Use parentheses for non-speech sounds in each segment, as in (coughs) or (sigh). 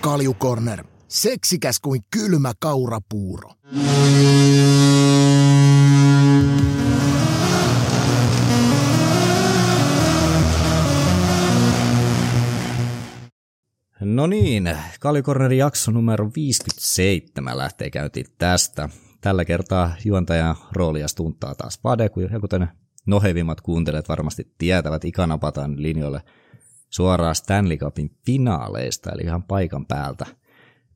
Kaljukorner. Seksikäs kuin kylmä kaurapuuro. No niin, Kaljukornerin jakso numero 57 lähtee käyntiin tästä. Tällä kertaa juontajan roolia stuntaa taas kun kuten nohevimmat kuuntelijat varmasti tietävät, ikanapataan linjoille suoraan Stanley Cupin finaaleista, eli ihan paikan päältä.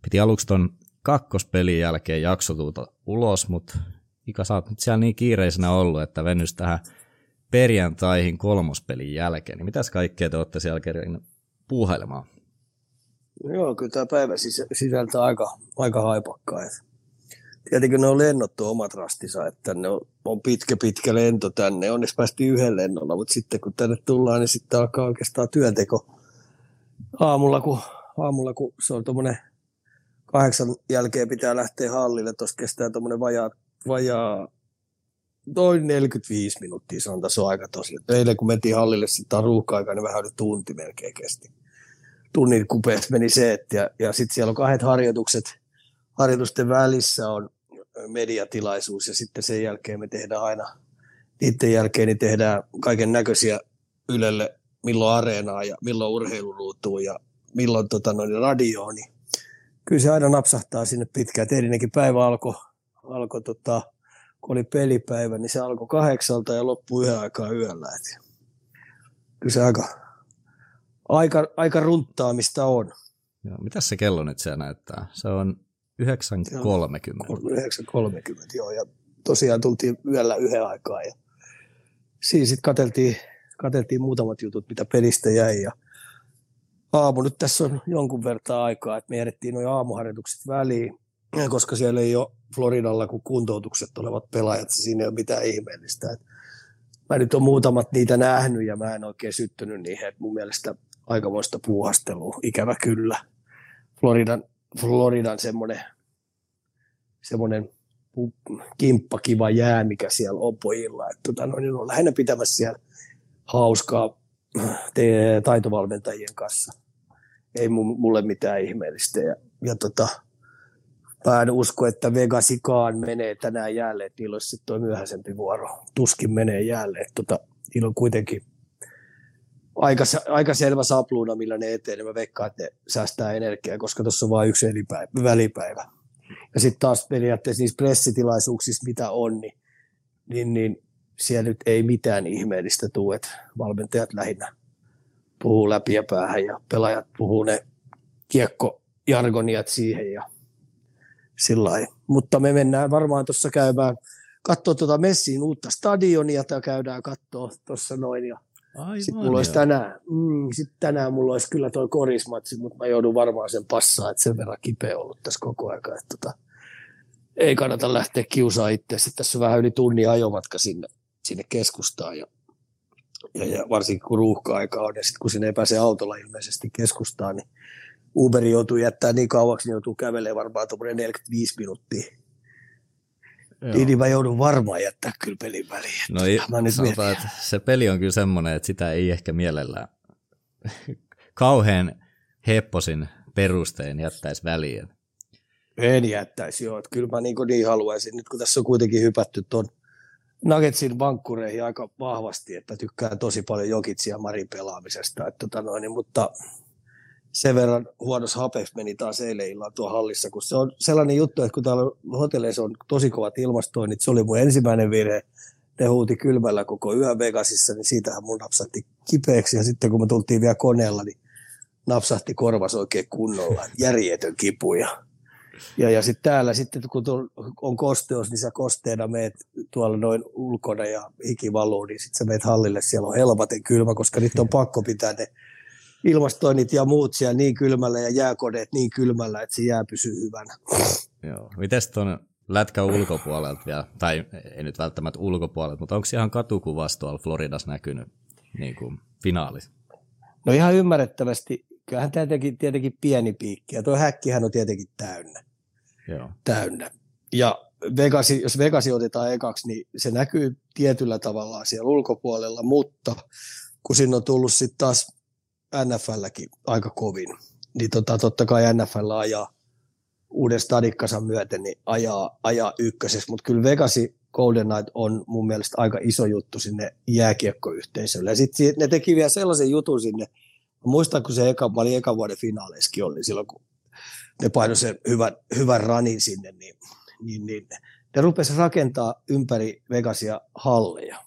Piti aluksi ton kakkospelin jälkeen jaksotuuta ulos, mutta Ika, sä oot nyt siellä niin kiireisenä ollut, että venys tähän perjantaihin kolmospelin jälkeen. Niin mitäs kaikkea te olette siellä kerran puuhailemaan? Joo, kyllä tämä päivä sisältää aika, aika haipakkaa. Tietenkin ne on lennottu omat rastinsa, että ne on, on pitkä pitkä lento tänne. Onneksi päästiin yhden lennolla, mutta sitten kun tänne tullaan, niin sitten alkaa oikeastaan työnteko aamulla, kun, aamulla, kun se on tuommoinen kahdeksan jälkeen pitää lähteä hallille. Tuossa kestää tuommoinen vajaa, vajaa noin 45 minuuttia, se on aika tosi. Eilen kun mentiin hallille, sitten on ruuhka-aika, niin vähän yli tunti melkein kesti tunnin kupeessa meni se, että, ja, ja sitten siellä on kahdet harjoitukset, harjoitusten välissä on mediatilaisuus ja sitten sen jälkeen me tehdään aina, niiden jälkeen niin tehdään kaiken näköisiä Ylelle, milloin areenaa ja milloin urheiluruutuun ja milloin tota, noin radioon, niin kyllä se aina napsahtaa sinne pitkään. Eilinenkin päivä alkoi, alko, tota, kun oli pelipäivä, niin se alkoi kahdeksalta ja loppui yhden aikaa yöllä. Et kyllä se aika, aika, aika runttaamista on. Joo, mitäs se kello nyt se näyttää? Se on 9.30. 9.30, joo. Ja tosiaan tultiin yöllä yhden aikaa ja siinä sitten katseltiin, katseltiin muutamat jutut, mitä pelistä jäi ja aamu nyt tässä on jonkun verran aikaa, että me jätettiin nuo aamuharjoitukset väliin, koska siellä ei ole Floridalla kuin kuntoutukset olevat pelaajat, siinä ei ole mitään ihmeellistä. Et mä nyt on muutamat niitä nähnyt ja mä en oikein syttynyt niihin, että mun mielestä aikamoista puuhastelua, ikävä kyllä. Floridan, Floridan semmoinen, semmoinen kimppa, kiva jää, mikä siellä on pojilla. Että, tota, no, niin on lähinnä pitämässä siellä hauskaa te- taitovalmentajien kanssa. Ei mulle mitään ihmeellistä. Ja, ja tota, mä en usko, että Vegasikaan menee tänään jälleen, että niillä olisi sitten tuo myöhäisempi vuoro. Tuskin menee jälleen. Tota, niillä on kuitenkin aika, aika selvä sapluuna, millä ne niin mä veikkaan, että ne säästää energiaa, koska tuossa on vain yksi välipäivä. Ja sitten taas periaatteessa niissä pressitilaisuuksissa, mitä on, niin, niin, niin siellä nyt ei mitään ihmeellistä tule, että valmentajat lähinnä puhuu läpi ja päähän ja pelaajat puhuu ne kiekkojargoniat siihen ja sillä Mutta me mennään varmaan tuossa käymään katsoa tuota Messiin uutta stadionia tai käydään katsoa tuossa noin ja Aivan, sitten mulla olisi tänään, mm, sit tänään mulla olisi kyllä toi korismatsi, mutta mä joudun varmaan sen passaa, että sen verran kipeä ollut tässä koko ajan. Että tota, ei kannata lähteä kiusaa itse. Sitten tässä on vähän yli tunnin ajomatka sinne, sinne keskustaan ja, ja, ja varsinkin kun ruuhka-aika on ja sitten kun sinne ei pääse autolla ilmeisesti keskustaan, niin Uberi joutuu jättää niin kauaksi, niin joutuu kävelemään varmaan tuommoinen 45 minuuttia niin, niin mä joudun varmaan jättää kyllä pelin väliin. No ei, mä nyt sanotaan, että se peli on kyllä semmoinen, että sitä ei ehkä mielellään (laughs) kauhean hepposin perustein jättäisi väliin. En jättäisi, joo. Että kyllä mä niin, niin haluaisin, nyt kun tässä on kuitenkin hypätty tuon Nuggetsin vankkureihin aika vahvasti, että tykkään tosi paljon Jokitsia Marin pelaamisesta. Että, tota noin, mutta sen verran huonossa hapes meni taas eilen illan tuo hallissa, kun se on sellainen juttu, että kun täällä hotelleissa on tosi kovat ilmastoinnit, se oli mun ensimmäinen virhe, ne huuti kylmällä koko yön Vegasissa, niin siitähän mun napsahti kipeäksi, ja sitten kun me tultiin vielä koneella, niin napsahti korvas oikein kunnolla, järjetön kipu, ja, ja, ja sitten täällä sitten, kun on kosteus, niin sä kosteena meet tuolla noin ulkona ja hiki valuu, niin sitten sä meet hallille, siellä on helvaten kylmä, koska nyt on pakko pitää ne ilmastoinnit ja muut siellä niin kylmällä ja jääkodeet niin kylmällä, että se jää pysyy hyvänä. Joo. Mites tuon lätkän ulkopuolelta vielä, tai ei nyt välttämättä ulkopuolelta, mutta onko ihan katukuvassa tuolla Floridassa näkynyt niin kuin finaalis? No ihan ymmärrettävästi. Kyllähän tämä tietenkin, tietenkin pieni piikki, ja tuo häkkihän on tietenkin täynnä. Joo. Täynnä. Ja Vegasi, jos Vegasi otetaan ekaksi, niin se näkyy tietyllä tavalla siellä ulkopuolella, mutta kun sinne on tullut sitten taas NFLkin aika kovin. niin tota, totta kai NFL ajaa uuden stadikkasan myöten, niin ajaa, ajaa ykkösessä, mutta kyllä Vegasi Golden Knight on mun mielestä aika iso juttu sinne jääkiekkoyhteisölle. Ja sitten ne teki vielä sellaisen jutun sinne, muistan kun se eka, mä olin eka vuoden finaaleissakin oli silloin, kun ne painoi sen hyvän, hyvän ranin sinne, niin, niin, niin ne rupesi rakentaa ympäri Vegasia halleja.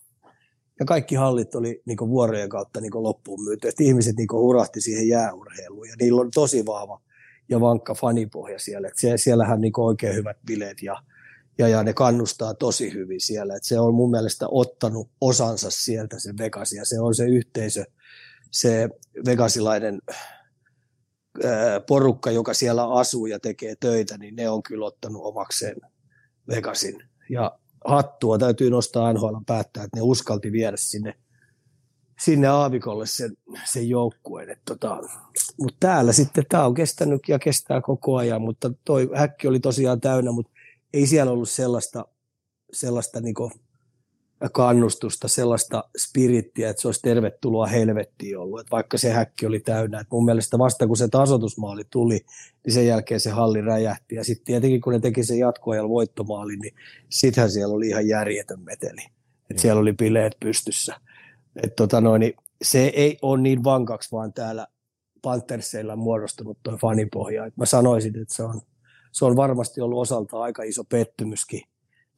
Ja kaikki hallit oli niin vuorojen kautta niin loppuun myyty. Että ihmiset niin hurahti siihen jääurheiluun ja niillä on tosi vahva ja vankka fanipohja siellä. Että siellähän niin oikein hyvät bileet ja, ja, ja, ne kannustaa tosi hyvin siellä. Että se on mun mielestä ottanut osansa sieltä se Vegas ja se on se yhteisö, se vegasilainen porukka, joka siellä asuu ja tekee töitä, niin ne on kyllä ottanut omakseen Vegasin. Ja hattua täytyy nostaa NHL päättää, että ne uskalti viedä sinne, sinne aavikolle sen, sen joukkueen. Tota, mutta täällä sitten tämä on kestänyt ja kestää koko ajan, mutta toi häkki oli tosiaan täynnä, mutta ei siellä ollut sellaista, sellaista niinku kannustusta, sellaista spirittiä, että se olisi tervetuloa helvettiin ollut, että vaikka se häkki oli täynnä. Että mun mielestä vasta kun se tasotusmaali tuli, niin sen jälkeen se halli räjähti. Ja sitten tietenkin kun ne teki sen jatkoajalla voittomaali, niin sittenhän siellä oli ihan järjetön meteli. Että siellä oli bileet pystyssä. Että tota noin, niin se ei ole niin vankaksi, vaan täällä Pantherseilla on muodostunut tuo fanipohja. Et mä sanoisin, että se on, se on varmasti ollut osalta aika iso pettymyskin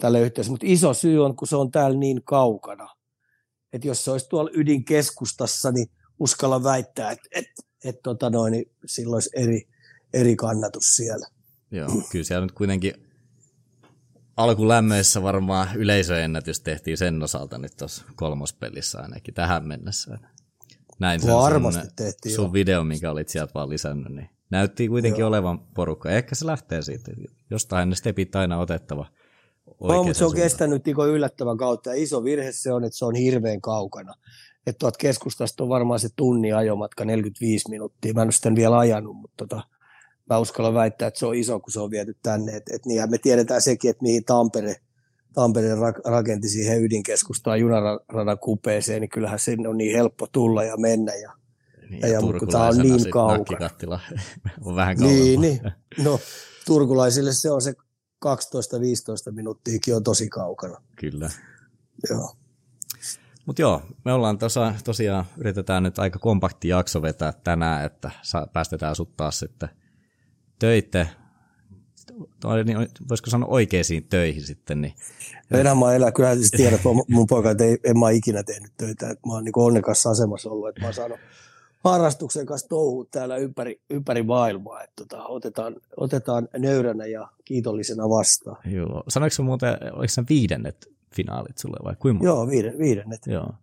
tälle yhteisölle. Mutta iso syy on, kun se on täällä niin kaukana. Että jos se olisi tuolla ydinkeskustassa, niin uskalla väittää, että et, et, tota noin, niin sillä olisi eri, eri kannatus siellä. Joo, kyllä siellä nyt kuitenkin alkulämmöissä varmaan yleisöennätys tehtiin sen osalta nyt tuossa kolmospelissä ainakin tähän mennessä. Näin sen Varmasti sun, tehtiin. Sun jo. video, minkä olit sieltä vaan lisännyt, niin näytti kuitenkin Joo. olevan porukka. Ehkä se lähtee siitä. Jostain ne stepit aina otettava – No, mutta se on kestänyt niin yllättävän kautta. Ja iso virhe se on, että se on hirveän kaukana. Että tuot keskustasta on varmaan se tunnin ajomatka, 45 minuuttia. Mä en ole sitä vielä ajanut, mutta tota, mä uskallan väittää, että se on iso, kun se on viety tänne. Et, et niin, me tiedetään sekin, että mihin Tampere, Tampere rakenti siihen ydinkeskustaan junaradan kupeeseen, niin kyllähän sinne on niin helppo tulla ja mennä. Ja, niin, ja, ja mutta tämä on (laughs) niin kaukana. on vähän kauempaa. Niin, niin. No, turkulaisille se on se 12-15 minuuttiakin on tosi kaukana. Kyllä. Joo. Mutta joo, me ollaan tosa, tosiaan, yritetään nyt aika kompakti jakso vetää tänään, että saa, päästetään sut taas sitten töitte, niin voisiko sanoa oikeisiin töihin sitten. Niin. Enää mä elän, kyllä siis tiedät, mun poika, että ei, en mä ikinä tehnyt töitä, että mä oon niin onnekassa asemassa ollut, että mä oon saanut harrastuksen kanssa touhua täällä ympäri, ympäri maailmaa. Että tota, otetaan, otetaan nöyränä ja kiitollisena vastaan. Joo. Sanoiko se muuten, oliko se viidennet finaalit sulle vai kuinka Joo, viiden, viidennet. Joo.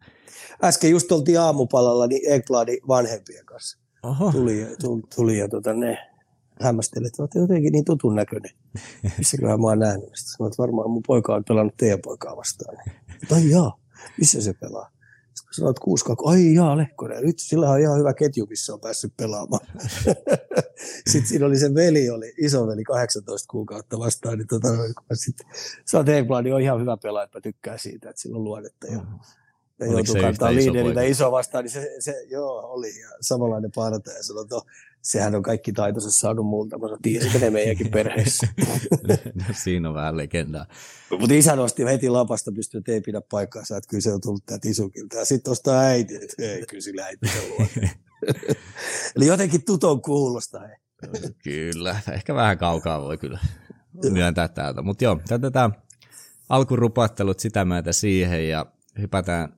Äsken just oltiin aamupalalla niin Ekbladin vanhempien kanssa. Oho. Tuli, tuli, tuli ja tota, ne hämmästeli, että olette jotenkin niin tutun näköinen. (laughs) Missäköhän mä oon nähnyt. Sitten sanoin, että varmaan mun poika on pelannut teidän poikaa vastaan. Tai jaa, missä se pelaa? Sanoit 6 ai jaa Lehkonen, nyt sillä on ihan hyvä ketju, missä on päässyt pelaamaan. (laughs) sitten siinä oli se veli, oli isoveli 18 kuukautta vastaan, niin tota, sitten sanoin, että niin on ihan hyvä pelaaja, että mä tykkään siitä, että sillä on luonnetta. Ja, ja joutuu kantaa liideritä iso vastaan, niin se, se, joo, oli. Ja samanlainen parantaja sanoi, että sehän on kaikki taitonsa saanut multa. Mä sanoin, että ne meidänkin perheessä. (laughs) no, siinä on vähän legendaa. Mutta isä nosti heti lapasta, pystyy, että ei pidä paikkaansa, että kyllä se on tullut täältä isukilta. Ja sitten ostaa äiti, että ei, kyllä sillä äiti on (laughs) Eli jotenkin tuton kuulostaa. kyllä, ehkä vähän kaukaa voi kyllä myöntää täältä. Mutta joo, tätä alkurupattelut sitä myötä siihen ja hypätään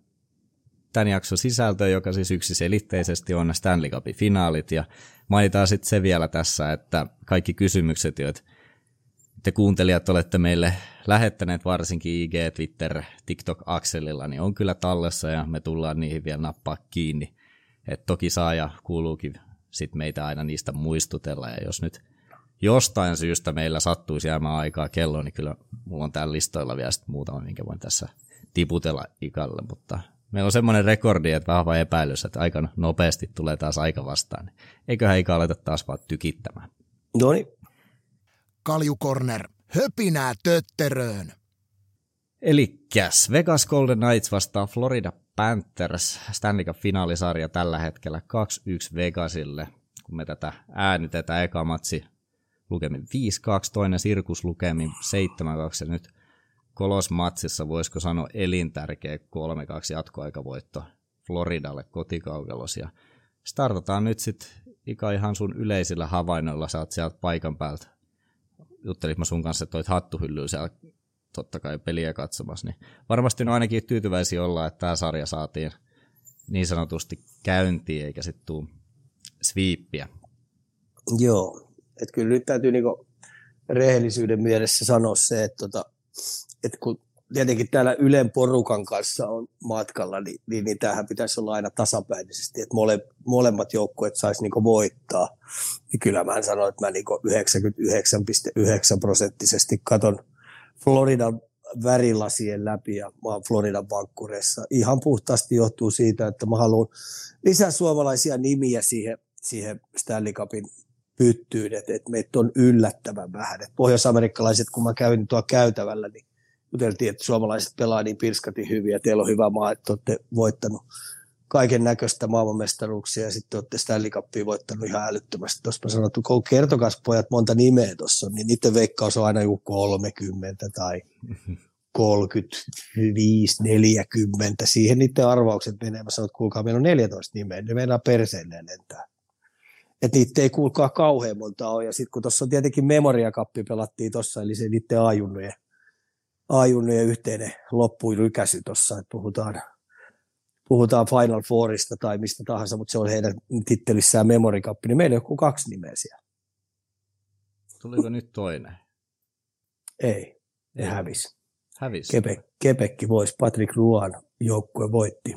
tämän jakson sisältöön, joka siis yksiselitteisesti on Stanley Cupin finaalit ja mainitaan sitten se vielä tässä, että kaikki kysymykset, joita te kuuntelijat olette meille lähettäneet varsinkin IG, Twitter, TikTok-akselilla, niin on kyllä tallessa ja me tullaan niihin vielä nappaa kiinni. Et toki saa ja kuuluukin sit meitä aina niistä muistutella ja jos nyt jostain syystä meillä sattuisi jäämään aikaa kello, niin kyllä mulla on täällä listoilla vielä sit muutama, minkä voin tässä tiputella ikalle, mutta Meillä on semmoinen rekordi, että vahva epäilys, että aika nopeasti tulee taas aika vastaan. Eiköhän ikä aleta taas vaan tykittämään. No niin. Kaljukorner, höpinää tötteröön. Elikkäs Vegas Golden Knights vastaa Florida Panthers Stanley Cup finaalisarja tällä hetkellä 2-1 Vegasille. kun me tätä äänitetään. Eka matsi lukemin 5-2, toinen Sirkus lukemin 7-2 ja nyt kolosmatsissa voisiko sanoa elintärkeä 3-2 jatkoaikavoitto Floridalle kotikaukelos ja startataan nyt sitten Ika ihan sun yleisillä havainnoilla, sä oot sieltä paikan päältä. Juttelit mä sun kanssa, että toit hattuhyllyä siellä totta kai peliä katsomassa, niin varmasti on ainakin tyytyväisiä olla, että tämä sarja saatiin niin sanotusti käyntiin, eikä sitten tule sviippiä. Joo, että kyllä nyt täytyy niinku rehellisyyden mielessä sanoa se, että, tota, että kun tietenkin täällä Ylen porukan kanssa on matkalla, niin, niin, niin tämähän pitäisi olla aina tasapäisesti, että mole, molemmat joukkueet saisi niinku voittaa. Niin kyllä mä sanon, että mä niinku 99,9 prosenttisesti katon Floridan värilasien läpi ja mä oon Floridan vankkureissa. Ihan puhtaasti johtuu siitä, että mä haluan lisää suomalaisia nimiä siihen, siihen Stanley Cupin pyttyyn, että, että meitä on yllättävän vähän. Et pohjoisamerikkalaiset, kun mä kävin tuolla käytävällä, niin juteltiin, että suomalaiset pelaa niin pirskati hyvin ja teillä on hyvä maa, että olette voittanut kaiken näköistä maailmanmestaruuksia ja sitten olette Stanley Cupia voittanut ihan älyttömästi. Tuossa mä sanoin, että kun kertokas pojat monta nimeä tuossa, niin niiden veikkaus on aina joku 30 tai 35, 40. Siihen niiden arvaukset menee. Mä sanoin, että kuulkaa, meillä on 14 nimeä, ne mennään perseelleen lentää. Että niitä ei kuulkaa kauhean monta ole. Ja sitten kun tuossa on tietenkin Memoria Cup pelattiin tuossa, eli se niiden ajunnojen, ajunnojen yhteinen loppuilykäsy tuossa, että puhutaan puhutaan Final Fourista tai mistä tahansa, mutta se on heidän tittelissään Memory Cup, niin meillä on joku kaksi nimeä siellä. Tuliko nyt toinen? Ei, ne Ei. hävisi. Hävisi? Kepe, Kepekki voisi, Patrick Ruan joukkue voitti.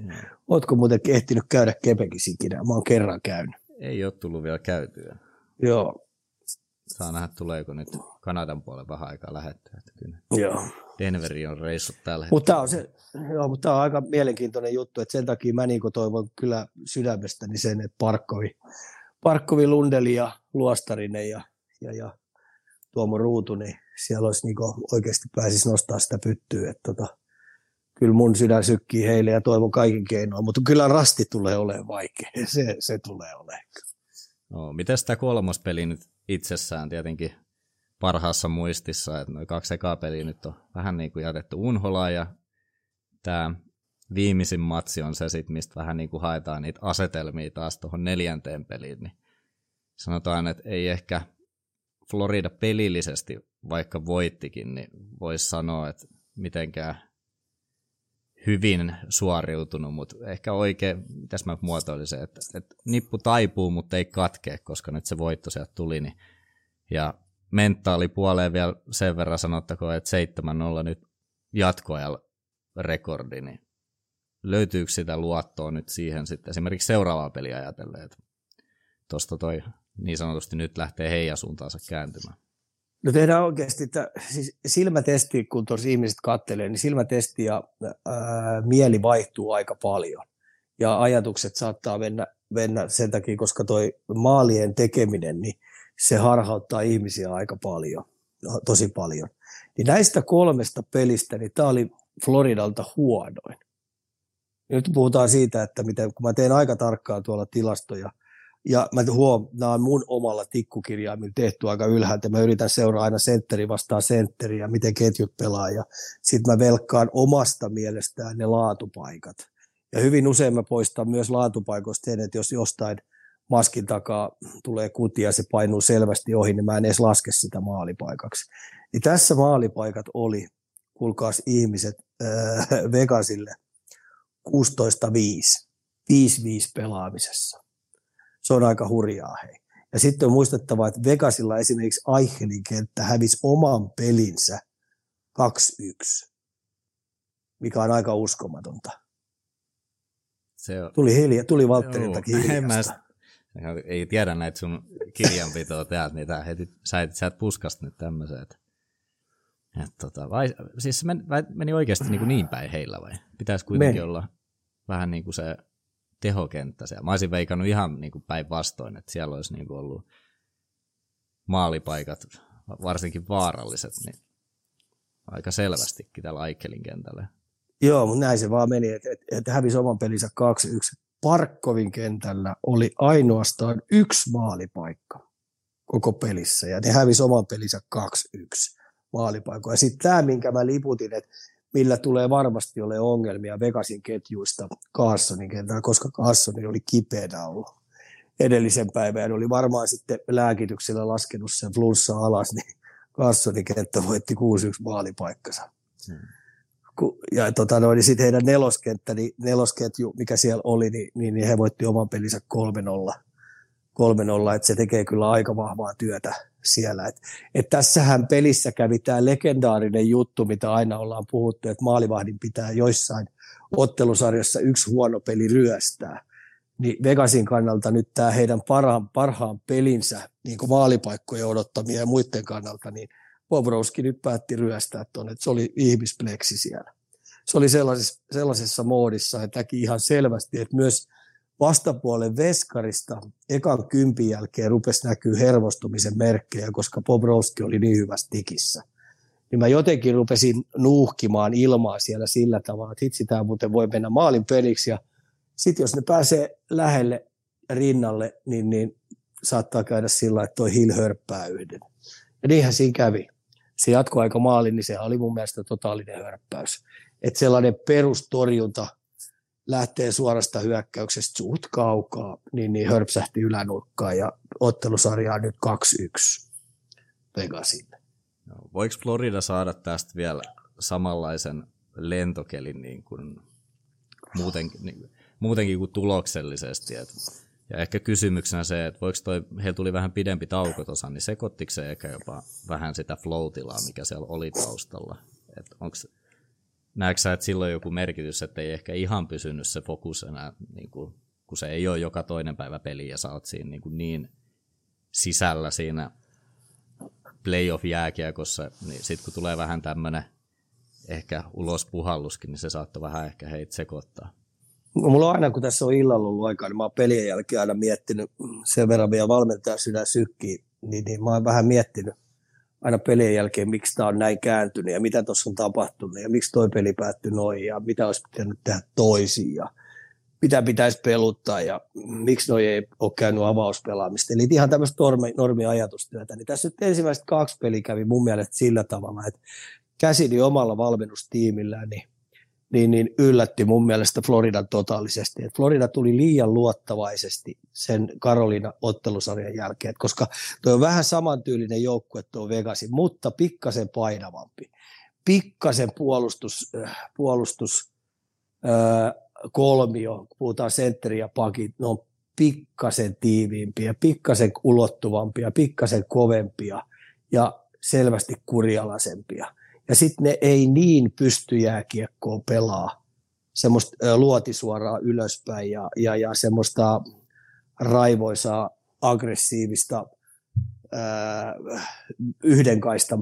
Mm. Ootko muuten ehtinyt käydä Kepekissä ikinä? Mä oon kerran käynyt. Ei ole tullut vielä käytyä. Joo. Saa nähdä, tuleeko nyt Kanadan puolelle vähän aikaa lähettyä. Joo. Denveri on reissut tällä hetkellä. Mutta on, se, joo, mutta on aika mielenkiintoinen juttu, että sen takia mä niin toivon kyllä sydämestäni sen, että Parkkovi, Parkkovi Lundeli ja Luostarinen ja, ja, ja Tuomo Ruutu, niin siellä olisi niin oikeasti pääsisi nostaa sitä pyttyä. Että tota, kyllä mun sydän sykkii heille ja toivon kaiken keinoin, mutta kyllä rasti tulee olemaan vaikea. (laughs) Se, se tulee olemaan. No, miten tämä kolmospeli nyt itsessään tietenkin parhaassa muistissa, että noin kaksi ekaa peliä nyt on vähän niin kuin jätetty unholaan ja tämä viimeisin matsi on se sit, mistä vähän niin kuin haetaan niitä asetelmia taas tuohon neljänteen peliin, niin sanotaan, että ei ehkä Florida pelillisesti, vaikka voittikin, niin voisi sanoa, että mitenkään hyvin suoriutunut, mutta ehkä oikein, mitäs mä muotoilisin, että, että nippu taipuu, mutta ei katkee, koska nyt se voitto sieltä tuli, niin, ja mentaalipuoleen vielä sen verran sanottakoon, että 7-0 nyt jatkoajalla rekordi, niin löytyykö sitä luottoa nyt siihen sitten esimerkiksi seuraavaa peliä ajatellen, että tuosta toi niin sanotusti nyt lähtee heidän suuntaansa kääntymään? No tehdään oikeasti, että siis silmätesti, kun tuossa ihmiset kattelee, niin silmätesti ja ää, mieli vaihtuu aika paljon. Ja ajatukset saattaa mennä, mennä sen takia, koska toi maalien tekeminen, niin se harhauttaa ihmisiä aika paljon, no, tosi paljon. Niin näistä kolmesta pelistä, niin tämä oli Floridalta huonoin. Nyt puhutaan siitä, että miten, kun mä teen aika tarkkaan tuolla tilastoja, ja mä huom, nämä on mun omalla tikkukirjaimilla tehty aika ylhäältä. Mä yritän seuraa aina sentteri vastaan sentteriä, miten ketjut pelaa. Ja sitten mä velkkaan omasta mielestään ne laatupaikat. Ja hyvin usein mä poistan myös laatupaikoista sen, että jos jostain – maskin takaa tulee kuti ja se painuu selvästi ohi, niin mä en edes laske sitä maalipaikaksi. Niin tässä maalipaikat oli, kuulkaas ihmiset, äh, (laughs) Vegasille 16-5, 5-5 pelaamisessa. Se on aika hurjaa hei. Ja sitten on muistettava, että Vegasilla esimerkiksi Aichelin kenttä hävisi oman pelinsä 2-1, mikä on aika uskomatonta. Se on... Tuli, hilja, tuli Valtteriltakin hiljasta ei tiedä näitä sun kirjanpitoa täältä, niin tää heti, sä, et, sä et puskasta nyt tämmöisen. Että, et, tota, vai, siis se meni, meni oikeasti niin, kuin niin päin heillä vai? Pitäisi kuitenkin meni. olla vähän niin kuin se tehokenttä siellä. Mä olisin veikannut ihan niin kuin päinvastoin, että siellä olisi niin kuin ollut maalipaikat, varsinkin vaaralliset, niin aika selvästikin tällä Aikkelin kentällä. Joo, mutta näin se vaan meni, että, että, että hävisi oman pelinsä 2-1 Parkkovin kentällä oli ainoastaan yksi maalipaikka koko pelissä, ja ne hävisi oman pelinsä 2-1 maalipaikoja. Sitten tämä, minkä mä liputin, että millä tulee varmasti ole ongelmia Vegasin ketjuista Carssonin kentällä, koska Carssoni oli kipeänä ollut edellisen päivän. Oli varmaan sitten lääkityksellä laskenut sen flunssa alas, niin Carssonin kenttä voitti 6-1 maalipaikkansa. Hmm. Ja tota, no, niin sitten heidän neloskenttä, niin nelosketju, mikä siellä oli, niin, niin, niin he voitti oman pelinsä 3-0. 3-0, että se tekee kyllä aika vahvaa työtä siellä. Et, et tässähän pelissä kävi tämä legendaarinen juttu, mitä aina ollaan puhuttu, että maalivahdin pitää joissain ottelusarjassa yksi huono peli ryöstää. Niin Vegasin kannalta nyt tämä heidän parhaan, parhaan pelinsä, niin kuin maalipaikkojen odottamia ja muiden kannalta, niin Bobrovski nyt päätti ryöstää tuonne, että se oli ihmispleksi siellä. Se oli sellaisessa, sellaisessa moodissa, että näki ihan selvästi, että myös vastapuolen veskarista ekan kympin jälkeen rupesi näkyy hermostumisen merkkejä, koska Bobrovski oli niin hyvässä tikissä. Niin mä jotenkin rupesin nuuhkimaan ilmaa siellä sillä tavalla, että hitsi tämä muuten voi mennä maalin peliksi ja sitten jos ne pääsee lähelle rinnalle, niin, niin saattaa käydä sillä että toi Hill hörppää yhden. Ja niinhän siinä kävi. Se aika maalin, niin se oli mun mielestä totaalinen hörppäys. Että sellainen perustorjunta – lähtee suorasta hyökkäyksestä suht kaukaa, niin, niin hörpsähti ylänurkkaan ja ottelusarja on nyt 2-1 Vegasille. No, voiko Florida saada tästä vielä samanlaisen lentokelin niin kuin muutenkin, niin, muutenkin kuin tuloksellisesti? Et, ja ehkä kysymyksenä se, että voiko toi, heillä tuli vähän pidempi tauko tuossa, niin sekoittiko se ehkä jopa vähän sitä flow mikä siellä oli taustalla? Onko näetkö sä, että silloin joku merkitys, että ei ehkä ihan pysynyt se fokus enää, niin kuin, kun se ei ole joka toinen päivä peli ja sä oot siinä niin, kuin niin sisällä siinä playoff-jääkiekossa, niin sitten kun tulee vähän tämmöinen ehkä ulos puhalluskin, niin se saattaa vähän ehkä heitä sekoittaa. No, mulla on aina, kun tässä on illalla ollut aikaa, niin mä oon pelien jälkeen aina miettinyt sen verran vielä valmentaja sydän sykkiin, niin, niin mä oon vähän miettinyt – aina pelien jälkeen, miksi tämä on näin kääntynyt ja mitä tuossa on tapahtunut ja miksi toi peli päättyi noin ja mitä olisi pitänyt tehdä toisin ja mitä pitäisi peluttaa ja miksi noi ei ole käynyt avauspelaamista. Eli ihan tämmöistä normi, normiajatustyötä. Niin tässä nyt ensimmäiset kaksi peliä kävi mun mielestä sillä tavalla, että käsini omalla valmennustiimillään niin niin, niin yllätti mun mielestä Floridan totaalisesti. Et Florida tuli liian luottavaisesti sen Karolina ottelusarjan jälkeen, koska tuo on vähän samantyylinen joukkue tuo Vegasin, mutta pikkasen painavampi. Pikkasen puolustus, äh, puolustus äh, kolmio, puhutaan sentteri ja pakit, ne on pikkasen tiiviimpiä, pikkasen ulottuvampia, pikkasen kovempia ja selvästi kurialaisempia ja sitten ne ei niin pysty jääkiekkoa pelaa semmoista luotisuoraa ylöspäin ja, ja, ja semmoista raivoisaa, aggressiivista ää,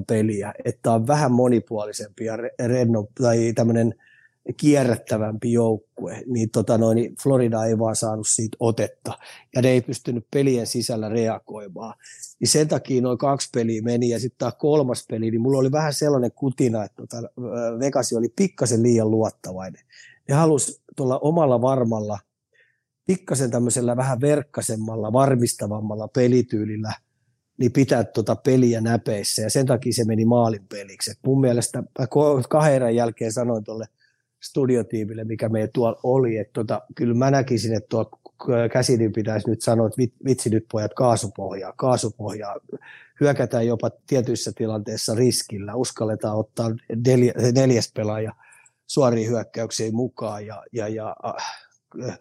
peliä, että on vähän monipuolisempi ja renno, tai tämmöinen – kierrättävämpi joukkue, niin, tota noin, niin Florida ei vaan saanut siitä otetta, ja ne ei pystynyt pelien sisällä reagoimaan. Niin sen takia noin kaksi peliä meni, ja sitten tämä kolmas peli, niin mulla oli vähän sellainen kutina, että tota, Vegasi oli pikkasen liian luottavainen. Ne halusi tuolla omalla varmalla, pikkasen tämmöisellä vähän verkkasemmalla, varmistavammalla pelityylillä – niin pitää tuota peliä näpeissä ja sen takia se meni maalin peliksi. Et mun mielestä kahden erän jälkeen sanoin tuolle studiotiimille, mikä meillä tuolla oli. Että tota, kyllä mä näkisin, että tuo käsidin pitäisi nyt sanoa, että vitsi nyt pojat kaasupohjaa, kaasupohjaa. Hyökätään jopa tietyissä tilanteissa riskillä, uskalletaan ottaa neljäs pelaaja suoriin hyökkäyksiin mukaan ja, ja, ja äh,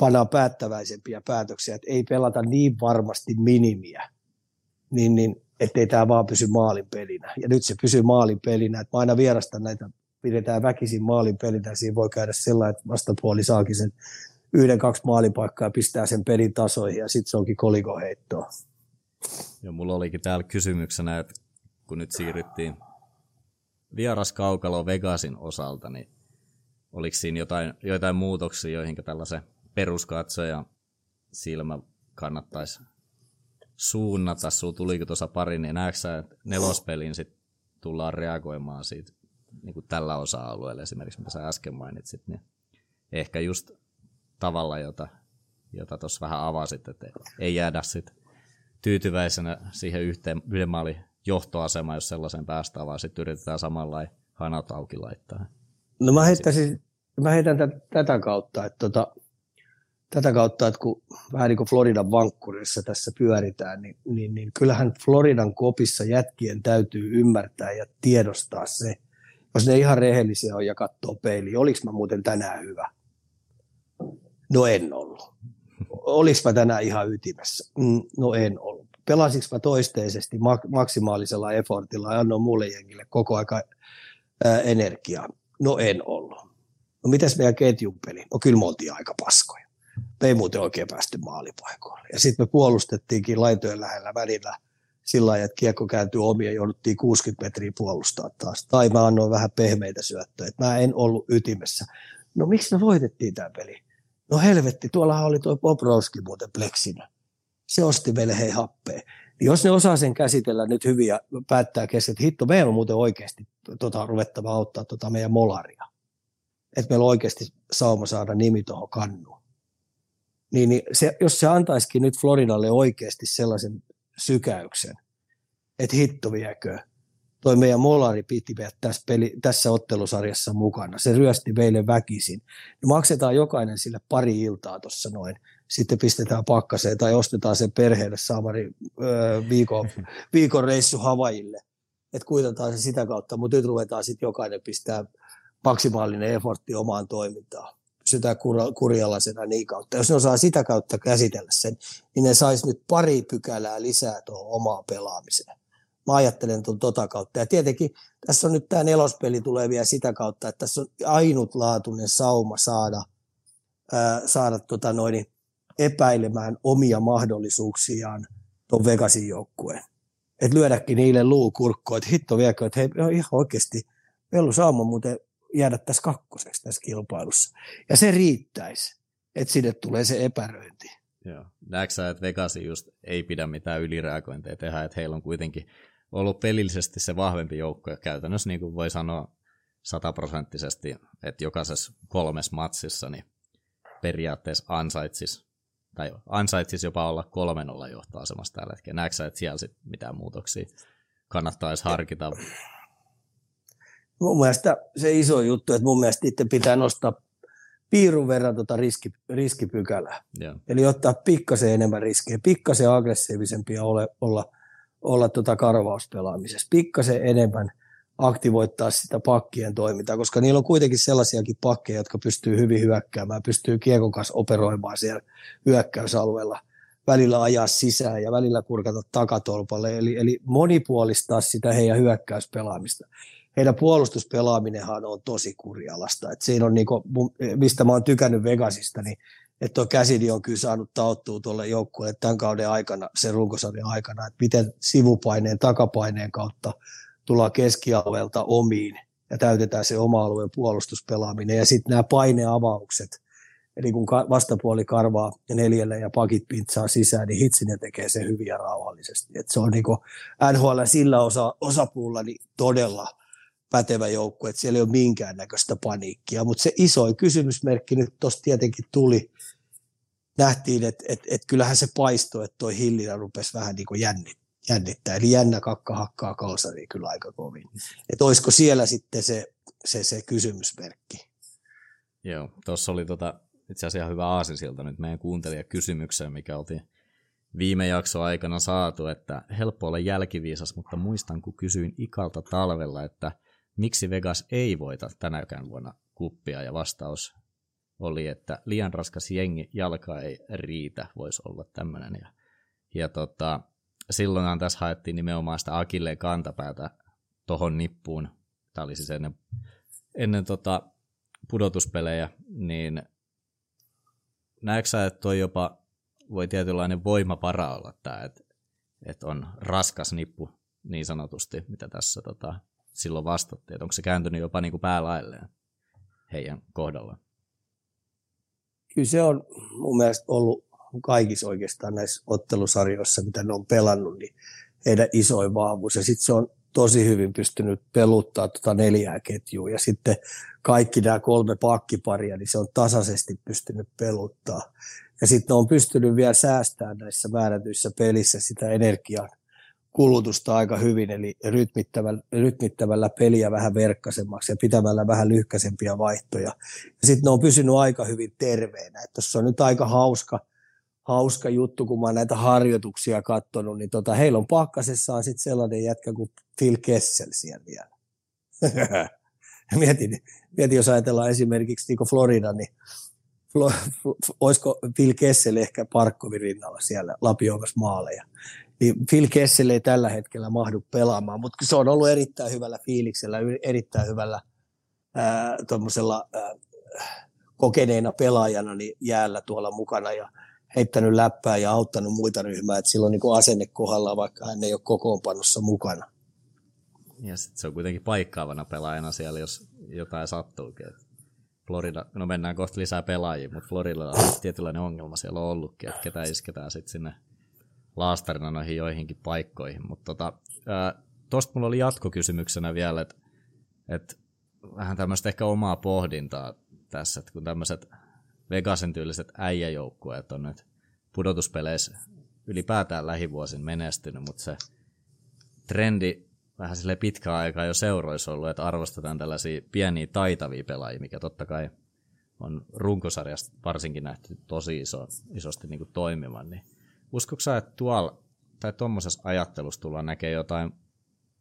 pannaan päättäväisempiä päätöksiä, että ei pelata niin varmasti minimiä, niin, niin ettei tämä vaan pysy maalin pelinä. Ja nyt se pysyy maalin pelinä, mä aina vierastan näitä pidetään väkisin maalin pelinä, siinä voi käydä sellainen, että vastapuoli saakin sen yhden, kaksi maalipaikkaa ja pistää sen pelin tasoihin ja sitten se onkin kolikoheittoa. Joo, mulla olikin täällä kysymyksenä, että kun nyt siirryttiin vieraskaukalo Vegasin osalta, niin oliko siinä jotain, jotain muutoksia, joihin tällaisen peruskatsoja silmä kannattaisi suunnata? Sulla tuliko tuossa pari, niin näetkö sä, että nelospelin sit tullaan reagoimaan siitä niin kuin tällä osa-alueella esimerkiksi, mitä sä äsken mainitsit, niin ehkä just tavalla, jota jota vähän avasit, että ei jäädä sitten tyytyväisenä siihen yhteen yhden maalin johtoasemaan, jos sellaisen päästään, vaan sitten yritetään samalla hanat auki laittaa. No mä, heittäisin, mä heitän t- tätä kautta, että tota, tätä kautta, että kun vähän niin kuin Floridan vankkurissa tässä pyöritään, niin, niin, niin kyllähän Floridan kopissa jätkien täytyy ymmärtää ja tiedostaa se, jos ne ihan rehellisiä on ja katsoo peiliin, oliko mä muuten tänään hyvä? No en ollut. Olis mä tänään ihan ytimessä? Mm, no en ollut. Pelasinko mä toisteisesti maksimaalisella effortilla ja annoin mulle jengille koko aika energiaa? No en ollut. No mitäs meidän ketjun peli? No kyllä me oltiin aika paskoja. Me ei muuten oikein päästy maalipaikoille. Ja sitten me puolustettiinkin laitojen lähellä välillä sillä lailla, että kiekko kääntyi omi ja jouduttiin 60 metriä puolustaa taas. Tai mä annoin vähän pehmeitä syöttöjä. Mä en ollut ytimessä. No miksi me voitettiin tämä peli? No helvetti, tuollahan oli tuo Bobrovski muuten pleksinä. Se osti meille hei happea. Jos ne osaa sen käsitellä nyt hyvin ja päättää kesken, että hitto, meidän on muuten oikeasti tota, ruvettava auttaa tota meidän molaria. Että meillä on oikeasti sauma saada nimi tuohon kannuun. Niin, niin se, jos se antaisikin nyt Floridalle oikeasti sellaisen sykäyksen, että hitto viekö, toi meidän Molari piti tässä, peli, tässä ottelusarjassa mukana. Se ryösti meille väkisin. Me maksetaan jokainen sille pari iltaa tuossa noin. Sitten pistetään pakkaseen tai ostetaan sen perheelle saamari öö, viikon, (laughs) viikon reissu Havajille. Että kuitataan se sitä kautta, mutta nyt ruvetaan sitten jokainen pistää maksimaalinen effortti omaan toimintaan. Kur- kurjalaisena niin kautta. Jos ne osaa sitä kautta käsitellä sen, niin ne saisi nyt pari pykälää lisää tuohon omaan pelaamiseen Mä ajattelen tuon tota kautta. Ja tietenkin tässä on nyt tämä nelospeli tulee vielä sitä kautta, että tässä on ainutlaatuinen sauma saada, ää, saada tota noin, epäilemään omia mahdollisuuksiaan tuon Vegasin joukkueen. Että lyödäkin niille luukurkkoon, että hitto viekö, että hei, ihan oikeasti, on sauma muuten jäädä tässä kakkoseksi tässä kilpailussa. Ja se riittäisi, että sinne tulee se epäröinti. Joo. Näetkö sä, että Vegasi just ei pidä mitään ylireagointeja tehdä, että heillä on kuitenkin ollut pelillisesti se vahvempi joukko. Käytännössä niin kuin voi sanoa sataprosenttisesti, että jokaisessa kolmessa matsissa niin periaatteessa ansaitsis, tai ansaitsis jopa olla kolmen olla johtoasemassa tällä hetkellä. Näetkö että siellä sit mitään muutoksia kannattaisi harkita? Mun mielestä se iso juttu, että mun mielestä itse pitää nostaa piirun verran tota riski, riskipykälää. Yeah. Eli ottaa pikkasen enemmän riskejä, pikkasen aggressiivisempia ole, olla olla tuota karvauspelaamisessa. Pikkasen enemmän aktivoittaa sitä pakkien toimintaa, koska niillä on kuitenkin sellaisiakin pakkeja, jotka pystyy hyvin hyökkäämään, pystyy kiekon kanssa operoimaan siellä hyökkäysalueella, välillä ajaa sisään ja välillä kurkata takatolpalle, eli, eli monipuolistaa sitä heidän hyökkäyspelaamista. Heidän puolustuspelaaminenhan on tosi kurjalasta. Et siinä on, niinku, mistä mä oon tykännyt Vegasista, niin että tuo käsidi on kyllä saanut tauttua tuolle joukkueelle tämän kauden aikana, sen runkosarjan aikana, että miten sivupaineen, takapaineen kautta tullaan keskialueelta omiin ja täytetään se oma alueen puolustuspelaaminen. Ja sitten nämä paineavaukset, eli kun vastapuoli karvaa neljälle ja pakit pintsaa sisään, niin Hitsinen tekee se hyvin ja rauhallisesti. Et se on niin NHL sillä osa, osapuulla niin todella pätevä joukkue, että siellä ei ole minkäännäköistä paniikkia, mutta se isoin kysymysmerkki nyt tuossa tietenkin tuli, nähtiin, että et, et kyllähän se paistoi, että toi Hillillä rupesi vähän niin kuin jännit, jännittää, eli jännä kakka hakkaa kalsari kyllä aika kovin. Että olisiko siellä sitten se, se, se kysymysmerkki? Joo, tuossa oli tota, itse asiassa hyvä aasinsilta nyt meidän kuuntelijakysymykseen, mikä oltiin viime jakso aikana saatu, että helppo olla jälkiviisas, mutta muistan, kun kysyin Ikalta talvella, että – miksi Vegas ei voita tänäkään vuonna kuppia, ja vastaus oli, että liian raskas jengi, jalka ei riitä, voisi olla tämmöinen. Ja, ja tota, silloinhan tässä haettiin nimenomaan sitä Akilleen kantapäätä tohon nippuun. Tämä oli siis ennen, ennen tota pudotuspelejä, niin näetkö sä, että toi jopa voi tietynlainen voimapara olla tämä, että, että on raskas nippu niin sanotusti, mitä tässä tota, silloin vastattiin, että onko se kääntynyt jopa niin kuin päälailleen heidän kohdallaan? Kyllä se on mun mielestä ollut kaikissa oikeastaan näissä ottelusarjoissa, mitä ne on pelannut, niin heidän isoin vahvuus. Ja sitten se on tosi hyvin pystynyt peluttaa tuota neljää ketjua ja sitten kaikki nämä kolme pakkiparia, niin se on tasaisesti pystynyt peluttaa. Ja sitten on pystynyt vielä säästämään näissä määrätyissä pelissä sitä energiaa kulutusta aika hyvin, eli rytmittämällä, rytmittämällä peliä vähän verkkasemmaksi ja pitämällä vähän lyhkäisempiä vaihtoja. Ja sitten ne on pysynyt aika hyvin terveenä. Tuossa on nyt aika hauska, hauska juttu, kun mä oon näitä harjoituksia katsonut, niin tota, heillä on pakkasessaan sitten sellainen jätkä kuin Phil Kessel siellä vielä. (laughs) mietin, mietin, jos ajatellaan esimerkiksi niin Florida, niin olisiko Phil Kessel ehkä Parkkovin rinnalla siellä lapioimassa maaleja niin Phil Kessel ei tällä hetkellä mahdu pelaamaan, mutta se on ollut erittäin hyvällä fiiliksellä, erittäin hyvällä tuommoisella kokeneena pelaajana niin jäällä tuolla mukana ja heittänyt läppää ja auttanut muita ryhmää, että silloin niin asenne kohdalla, vaikka hän ei ole kokoonpanossa mukana. Ja sitten se on kuitenkin paikkaavana pelaajana siellä, jos jotain sattuukin. Florida, no mennään kohta lisää pelaajia, mutta Florida on tietynlainen ongelma siellä on ollutkin, että ketä isketään sitten sinne laastarina noihin joihinkin paikkoihin. Mutta tota, tuosta mulla oli jatkokysymyksenä vielä, että et vähän tämmöistä ehkä omaa pohdintaa tässä, että kun tämmöiset Vegasen tyyliset äijäjoukkueet on nyt pudotuspeleissä ylipäätään lähivuosin menestynyt, mutta se trendi vähän sille pitkään aikaa jo seuroissa ollut, että arvostetaan tällaisia pieniä taitavia pelaajia, mikä totta kai on runkosarjasta varsinkin nähty tosi iso, isosti niin kuin toimivan, niin uskotko sä, että tuolla tai tuommoisessa ajattelussa tullaan näkee jotain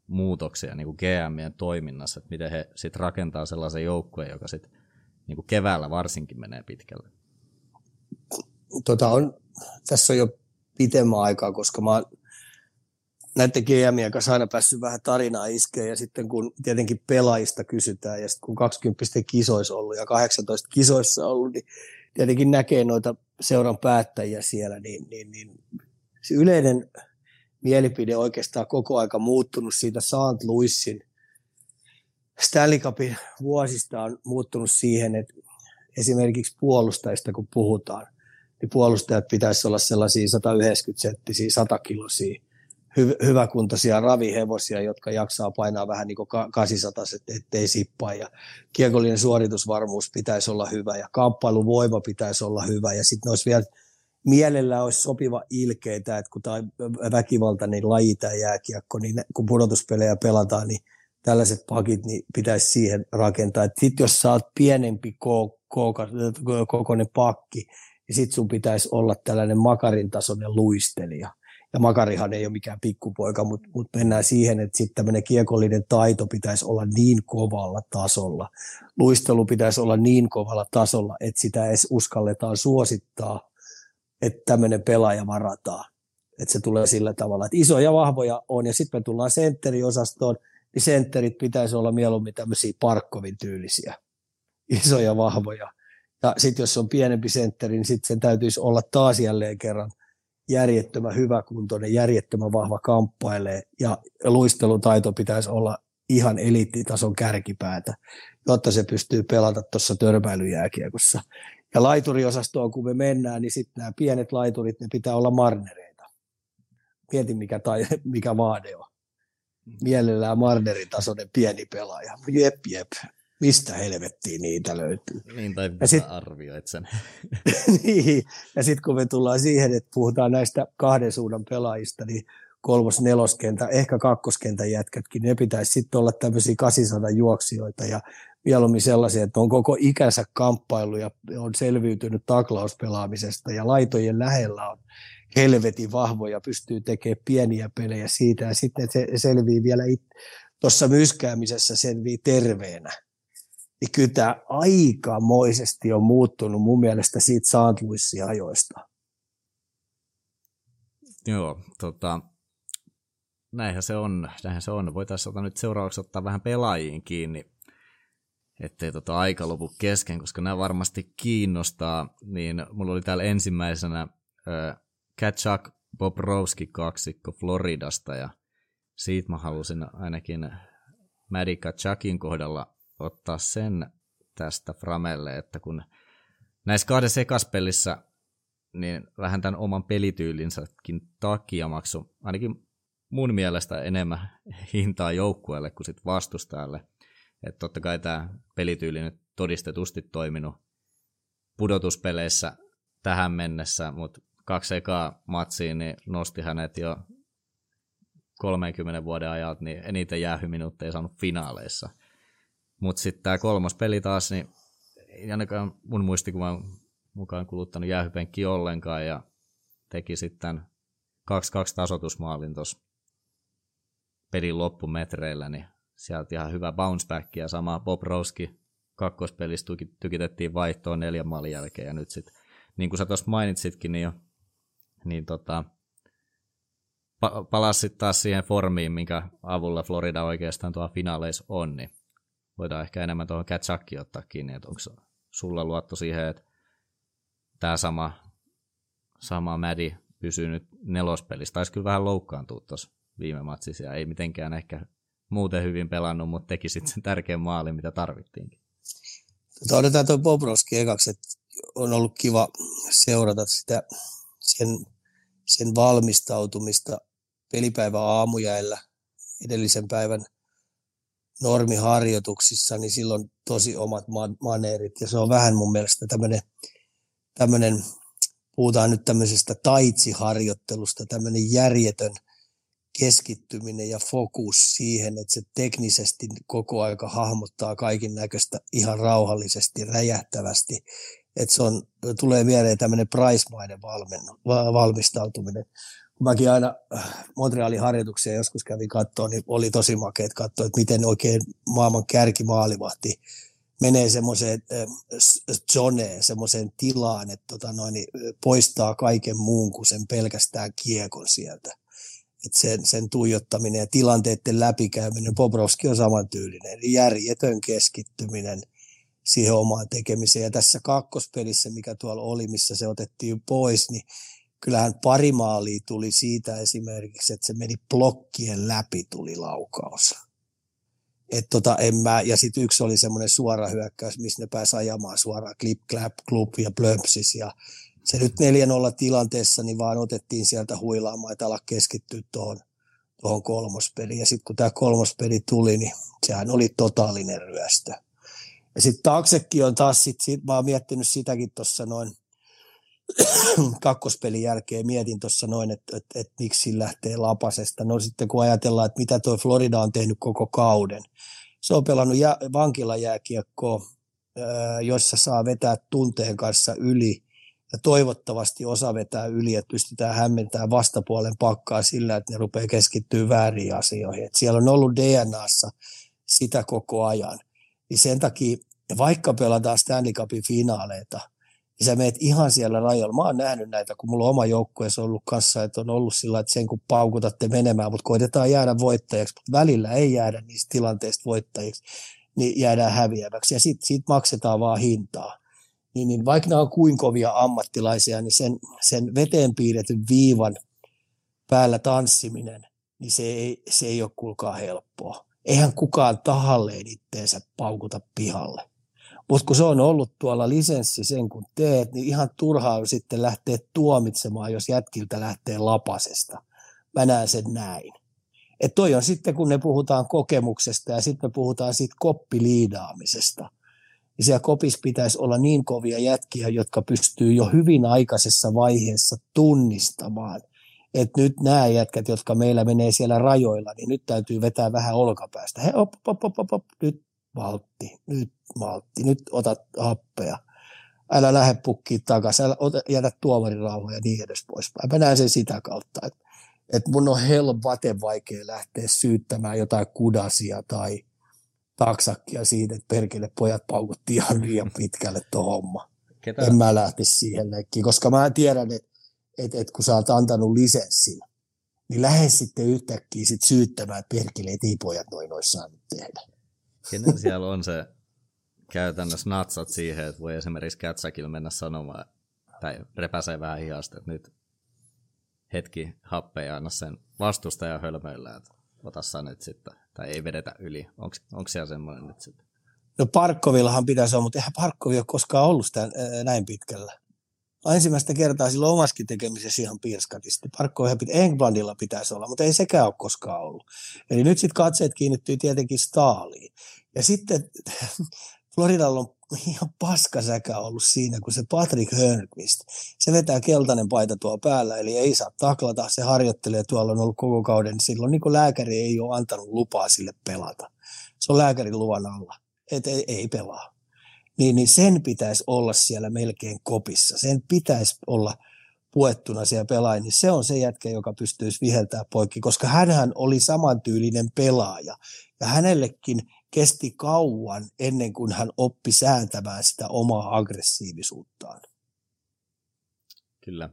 muutoksia niin kuin GMien toiminnassa, että miten he sitten rakentaa sellaisen joukkueen, joka sitten niin keväällä varsinkin menee pitkälle? Tota on, tässä on jo pitemmän aikaa, koska mä näiden GMien kanssa aina päässyt vähän tarinaa iskeen ja sitten kun tietenkin pelaajista kysytään ja sitten kun 20 kisoissa ollut ja 18 kisoissa ollut, niin tietenkin näkee noita seuran päättäjiä siellä, niin, niin, niin se yleinen mielipide oikeastaan koko aika muuttunut siitä St. Louisin Stanley Cupin vuosista on muuttunut siihen, että esimerkiksi puolustajista kun puhutaan, niin puolustajat pitäisi olla sellaisia 190 senttisiä, 100 kilosia hy- hyväkuntoisia ravihevosia, jotka jaksaa painaa vähän niin kuin 800, ettei sippaa. Ja kiekollinen suoritusvarmuus pitäisi olla hyvä ja kamppailuvoima pitäisi olla hyvä. Ja sitten olisi vielä mielellä olisi sopiva ilkeitä, että kun tämä väkivaltainen laji tämä jääkiekko, niin kun pudotuspelejä pelataan, niin tällaiset pakit niin pitäisi siihen rakentaa. Sitten jos saat pienempi kokoinen pakki, niin sitten sun pitäisi olla tällainen makarin tasoinen luistelija ja Makarihan ei ole mikään pikkupoika, mutta, mutta mennään siihen, että sitten tämmöinen kiekollinen taito pitäisi olla niin kovalla tasolla. Luistelu pitäisi olla niin kovalla tasolla, että sitä edes uskalletaan suosittaa, että tämmöinen pelaaja varataan. Että se tulee sillä tavalla, että isoja vahvoja on, ja sitten me tullaan sentteriosastoon, niin sentterit pitäisi olla mieluummin tämmöisiä Parkkovin tyylisiä, isoja vahvoja. Ja sitten jos on pienempi sentteri, niin sitten sen täytyisi olla taas jälleen kerran – järjettömän hyväkuntoinen, järjettömän vahva kamppailee ja luistelutaito pitäisi olla ihan eliittitason kärkipäätä, jotta se pystyy pelata tuossa törmäilyjääkiekossa. Ja laituriosastoon kun me mennään, niin sitten nämä pienet laiturit, ne pitää olla marnereita. Mieti mikä, tai, mikä vaade on. Mielellään marnerin tasoinen pieni pelaaja. Jep, jep mistä helvettiin niitä löytyy. Niin, tai ja sit, arvioit sen. (laughs) niin, ja sitten kun me tullaan siihen, että puhutaan näistä kahden suunnan pelaajista, niin kolmos, neloskentä, ehkä kakkoskentän jätkätkin, ne pitäisi sitten olla tämmöisiä 800 juoksijoita ja mieluummin sellaisia, että on koko ikänsä kamppailu ja on selviytynyt taklauspelaamisesta ja laitojen lähellä on helvetin vahvoja, pystyy tekemään pieniä pelejä siitä ja sitten se selvii vielä tuossa myskäämisessä selvii terveenä niin kyllä tämä aikamoisesti on muuttunut mun mielestä siitä St. Louisin ajoista. Joo, tota, näinhän se on. Näinhän se on. Voitaisiin ottaa nyt seuraavaksi ottaa vähän pelaajiin kiinni, ettei tota aika lopu kesken, koska nämä varmasti kiinnostaa. Niin mulla oli täällä ensimmäisenä äh, Katchak Bobrovski kaksikko Floridasta ja siitä mä halusin ainakin Maddie Kachakin kohdalla ottaa sen tästä Framelle, että kun näissä kahdessa ekaspelissä niin vähän tämän oman pelityylinsäkin takia maksu ainakin mun mielestä enemmän hintaa joukkueelle kuin sit vastustajalle. Että totta kai tämä pelityyli nyt todistetusti toiminut pudotuspeleissä tähän mennessä, mutta kaksi ekaa matsiin niin nosti hänet jo 30 vuoden ajalta niin eniten jäähyminuutteja saanut finaaleissa. Mutta sitten tämä kolmas peli taas, niin ei ainakaan mun muistikuvan mukaan kuluttanut jäähypenkki ollenkaan ja teki sitten 2-2 tasotusmaalin tuossa pelin loppumetreillä, niin sieltä ihan hyvä bounce back ja sama Bob Roski kakkospelissä tykitettiin vaihtoon neljän maalin jälkeen ja nyt sitten, niin kuin sä tuossa mainitsitkin, niin, jo, niin tota, pa- palasit taas siihen formiin, minkä avulla Florida oikeastaan tuo finaaleissa on, niin voidaan ehkä enemmän tuohon Katsakiin ottaa kiinni, että onko sulla luotto siihen, että tämä sama, sama Mädi pysyy nyt nelospelissä. Taisi kyllä vähän loukkaantua tuossa viime matsissa ja ei mitenkään ehkä muuten hyvin pelannut, mutta teki sitten sen tärkeän maalin, mitä tarvittiinkin. Tota, otetaan tuo Bobrovski ekaksi, että on ollut kiva seurata sitä, sen, sen valmistautumista pelipäivän aamujäillä edellisen päivän normiharjoituksissa, niin silloin tosi omat maneerit. Ja se on vähän mun mielestä tämmöinen, tämmöinen puhutaan nyt tämmöisestä taitsiharjoittelusta, tämmöinen järjetön keskittyminen ja fokus siihen, että se teknisesti koko aika hahmottaa kaikin näköistä ihan rauhallisesti, räjähtävästi. Että se on, tulee mieleen tämmöinen price valmistautuminen kun mäkin aina äh, Montrealin harjoituksia joskus kävin katsoa, niin oli tosi makeet katsoa, että miten oikein maailman kärkimaalivahti menee semmoiseen äh, zoneen, semmoiseen tilaan, että tota noin, niin poistaa kaiken muun kuin sen pelkästään kiekon sieltä. Et sen, sen tuijottaminen ja tilanteiden läpikäyminen, Bobrovski on samantyylinen, eli järjetön keskittyminen siihen omaan tekemiseen. Ja tässä kakkospelissä, mikä tuolla oli, missä se otettiin pois, niin kyllähän pari maalia tuli siitä esimerkiksi, että se meni blokkien läpi tuli laukaus. Et tota, en mä, ja sitten yksi oli semmoinen suora hyökkäys, missä ne pääsi ajamaan suoraan klip, clap, klub ja plömpsis. Ja se nyt 4-0 tilanteessa, niin vaan otettiin sieltä huilaamaan, että ala keskittyä tuohon tuohon kolmospeliin. Ja sitten kun tämä kolmospeli tuli, niin sehän oli totaalinen ryöstö. Ja sitten taaksekin on taas, sit, sit, mä oon miettinyt sitäkin tuossa noin – (coughs) kakkospelin jälkeen mietin tuossa noin, että, että, että miksi lähtee lapasesta. No sitten kun ajatellaan, että mitä tuo Florida on tehnyt koko kauden. Se on pelannut jä, vankilajääkiekkoa, jossa saa vetää tunteen kanssa yli ja toivottavasti osa vetää yli, että pystytään hämmentämään vastapuolen pakkaa sillä, että ne rupeaa keskittyä väärin asioihin. Et siellä on ollut DNAssa sitä koko ajan. Niin sen takia, vaikka pelataan Stanley Cupin finaaleita – ja sä meet ihan siellä rajalla. Mä oon nähnyt näitä, kun mulla on oma joukkueessa ollut kanssa, että on ollut sillä, että sen kun paukutatte menemään, mutta koitetaan jäädä voittajaksi, mutta välillä ei jäädä niistä tilanteista voittajiksi, niin jäädään häviäväksi ja sitten sit maksetaan vaan hintaa. Niin, niin vaikka nämä on kuin kovia ammattilaisia, niin sen, sen veteen piirretyn viivan päällä tanssiminen, niin se ei, se ei ole kuulkaa helppoa. Eihän kukaan tahalleen itteensä paukuta pihalle. Mutta kun se on ollut tuolla lisenssi sen kun teet, niin ihan turhaa sitten lähteä tuomitsemaan, jos jätkiltä lähtee lapasesta. Mä näen sen näin. Et toi on sitten, kun ne puhutaan kokemuksesta ja sitten me puhutaan siitä koppiliidaamisesta. Ja siellä kopissa pitäisi olla niin kovia jätkiä, jotka pystyy jo hyvin aikaisessa vaiheessa tunnistamaan, että nyt nämä jätkät, jotka meillä menee siellä rajoilla, niin nyt täytyy vetää vähän olkapäästä. He, op, op, op, op, op, nyt maltti, nyt maltti, nyt otat happea. Älä lähde pukkiin takaisin, älä ota, jätä tuomarin rauhaa ja niin edes pois. Mä näen sen sitä kautta, että, että mun on helvaten vaikea lähteä syyttämään jotain kudasia tai taksakkia siitä, että perkele pojat paukutti ihan liian pitkälle tuo homma. Ketä? En mä lähti siihen leikkiin, koska mä tiedän, että, että, että kun sä oot antanut lisenssin, niin lähde sitten yhtäkkiä sit syyttämään, että perkele ei pojat noin olisi saanut tehdä. Kenen siellä on se käytännössä natsat siihen, että voi esimerkiksi Kätsäkillä mennä sanomaan, tai repäsee vähän hihasta, että nyt hetki happeja anna sen vastustajan hölmöillä, että ota sä nyt sitten, tai ei vedetä yli. Onko siellä semmoinen nyt sitten? No Parkkovillahan pitäisi olla, mutta eihän Parkkovi ole koskaan ollut sitä näin pitkällä. Ensimmäistä kertaa silloin omaskin tekemisessä ihan pirskatisti. Parkko Englandilla pitäisi olla, mutta ei sekään ole koskaan ollut. Eli nyt sitten katseet kiinnittyy tietenkin Staaliin. Ja sitten (laughs) Floridalla on ihan paskasäkä ollut siinä, kun se Patrick Hörnqvist, se vetää keltainen paita tuo päällä, eli ei saa taklata, se harjoittelee, tuolla on ollut koko kauden, silloin niin lääkäri ei ole antanut lupaa sille pelata. Se on lääkärin luvan alla, että ei, ei pelaa. Niin, niin sen pitäisi olla siellä melkein kopissa, sen pitäisi olla puettuna siellä pelaaja, niin se on se jätkä, joka pystyisi viheltää poikki, koska hän oli samantyylinen pelaaja. Ja hänellekin kesti kauan ennen kuin hän oppi sääntämään sitä omaa aggressiivisuuttaan. Kyllä.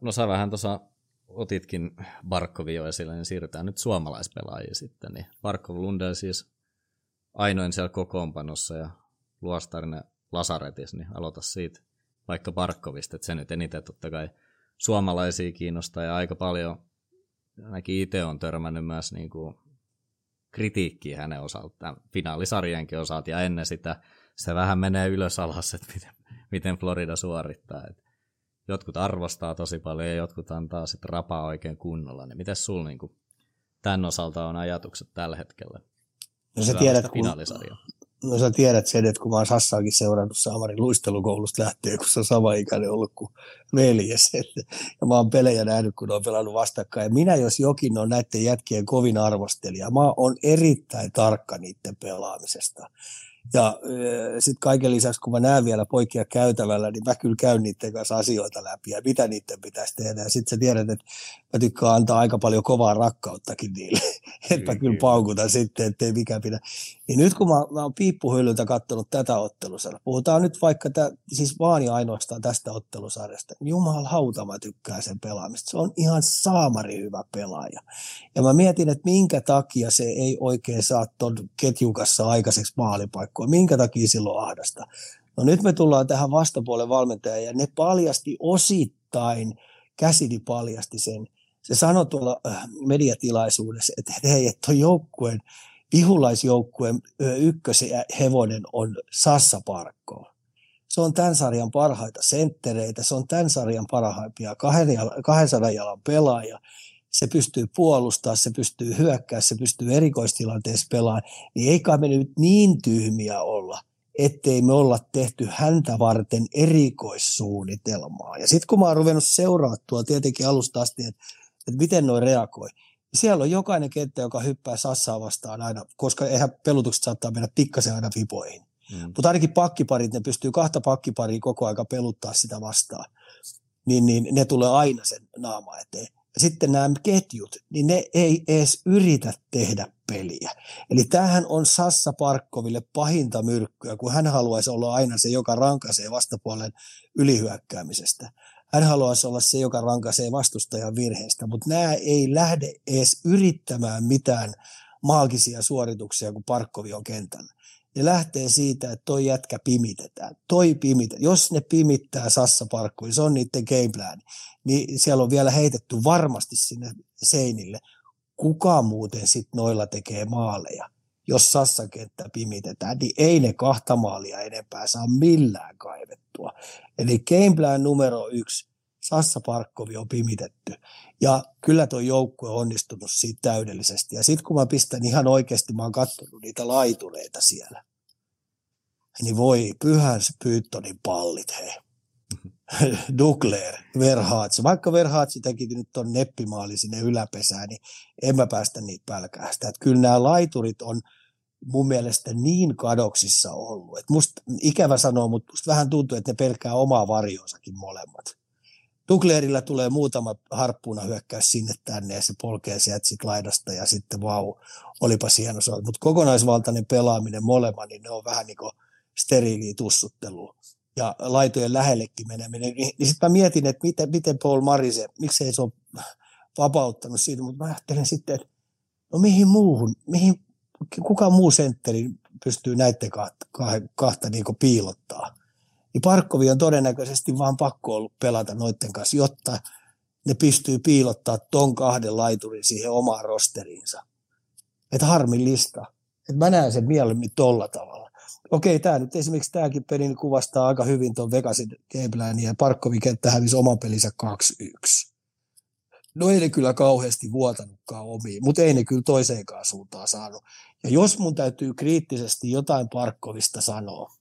No sä vähän tuossa otitkin Barkovia esille, niin siirrytään nyt suomalaispelaajiin sitten. Niin Barkov Lundell siis ainoin siellä kokoonpanossa ja Luostarinen Lasaretis, niin aloita siitä vaikka Barkovista, että se nyt eniten totta kai suomalaisia kiinnostaa ja aika paljon ainakin itse on törmännyt myös niin kuin kritiikkiä hänen osaltaan, finaalisarjankin osalta, ja ennen sitä se vähän menee ylös alas, että miten, miten Florida suorittaa. Et jotkut arvostaa tosi paljon ja jotkut antaa sitten rapaa oikein kunnolla. Niin miten sulla niin tämän osalta on ajatukset tällä hetkellä? No sä tiedät, kun, no sä tiedät sen, että kun mä oon Sassaakin seurannut Samarin luistelukoulusta lähtien, kun se on sama ikäinen ollut kuin veljes. (laughs) Ja mä oon pelejä nähnyt, kun ne on pelannut vastakkain. Ja minä, jos jokin on näiden jätkien kovin arvostelija, mä oon erittäin tarkka niiden pelaamisesta. Ja sitten kaiken lisäksi, kun mä näen vielä poikia käytävällä, niin mä kyllä käyn niiden kanssa asioita läpi ja mitä niiden pitäisi tehdä. Ja sitten sä tiedät, että mä tykkään antaa aika paljon kovaa rakkauttakin niille. (laughs) että mä kyllä paukutan sitten, ettei mikä pidä. Niin nyt kun mä, mä oon piippuhyllyltä katsonut tätä ottelusarjaa, puhutaan nyt vaikka, tä, siis vaan ja ainoastaan tästä ottelusarjasta, niin jumalauta mä tykkään sen pelaamista. Se on ihan saamari hyvä pelaaja. Ja mä mietin, että minkä takia se ei oikein saa ton ketjun kanssa aikaiseksi maalipaikkoa, minkä takia silloin ahdasta. No nyt me tullaan tähän vastapuolen valmentajaan ja ne paljasti osittain, käsidi paljasti sen, se sanoi tuolla äh, mediatilaisuudessa, että hei, että tuon joukkueen, vihulaisjoukkueen ykköshevonen on Sassa Parkko. Se on tämän sarjan parhaita senttereitä, se on tämän sarjan parhaimpia 200 jalan pelaaja. Se pystyy puolustamaan, se pystyy hyökkää, se pystyy erikoistilanteessa pelaamaan. Niin ei kai me nyt niin tyhmiä olla, ettei me olla tehty häntä varten erikoissuunnitelmaa. Ja sitten kun mä oon ruvennut seuraamaan tuolla tietenkin alusta asti, että että miten noin reagoi. Siellä on jokainen kenttä, joka hyppää Sassaa vastaan aina, koska eihän pelutukset saattaa mennä pikkasen aina vipoihin. Mm. Mutta ainakin pakkiparit, ne pystyy kahta pakkiparia koko aika peluttaa sitä vastaan. Niin, niin ne tulee aina sen naama eteen. Sitten nämä ketjut, niin ne ei edes yritä tehdä peliä. Eli tämähän on Sassa Parkkoville pahinta myrkkyä, kun hän haluaisi olla aina se, joka rankaisee vastapuolen ylihyökkäämisestä hän haluaisi olla se, joka rankaisee vastustajan virheestä, mutta nämä ei lähde edes yrittämään mitään maagisia suorituksia, kun Parkkovi on kentällä. Ne lähtee siitä, että toi jätkä pimitetään. Toi pimitetään. Jos ne pimittää Sassa Parkkovi, se on niiden game plan, niin siellä on vielä heitetty varmasti sinne seinille. Kuka muuten sitten noilla tekee maaleja? Jos Sassa-kenttä pimitetään, niin ei ne kahta maalia enempää saa millään kaivettua. Eli gameplan numero yksi, Sassa Parkkovi on pimitetty. Ja kyllä tuo joukkue on onnistunut siitä täydellisesti. Ja sitten kun mä pistän ihan oikeasti, mä oon katsonut niitä laitureita siellä, niin voi pyhän Pyyttonin pallit, hei. (laughs) Dugler, Verhaatsi. Vaikka Verhaatsi teki nyt tuon neppimaali sinne yläpesään, niin en mä päästä niitä pälkästä. Että kyllä nämä laiturit on mun mielestä niin kadoksissa ollut. Et musta ikävä sanoa, mutta musta vähän tuntuu, että ne pelkää omaa varjoonsakin molemmat. Duglerilla tulee muutama harppuna hyökkäys sinne tänne ja se polkee sieltä sit laidasta ja sitten vau, olipa hieno Mutta kokonaisvaltainen pelaaminen molemmat, niin ne on vähän niin kuin steriiliä tussuttelua ja laitojen lähellekin meneminen, niin, niin sitten mä mietin, että miten, miten Paul Marise, miksei se ole vapauttanut siitä, mutta mä ajattelen sitten, että no mihin muuhun, mihin, kuka muu sentteri pystyy näiden kahta, kahta, kahta niin piilottaa. Niin Parkkovi on todennäköisesti vaan pakko ollut pelata noiden kanssa, jotta ne pystyy piilottaa ton kahden laiturin siihen omaan rosteriinsa. Että harmillista. Että mä näen sen mieluummin tolla tavalla. Okei, tämä nyt esimerkiksi tämäkin peli kuvastaa aika hyvin tuon Vegasin gameplanin ja Parkkovin kenttä hävisi oman pelinsä 2-1. No ei ne kyllä kauheasti vuotanutkaan omiin, mutta ei ne kyllä toiseenkaan suuntaan saanut. Ja jos mun täytyy kriittisesti jotain Parkkovista sanoa,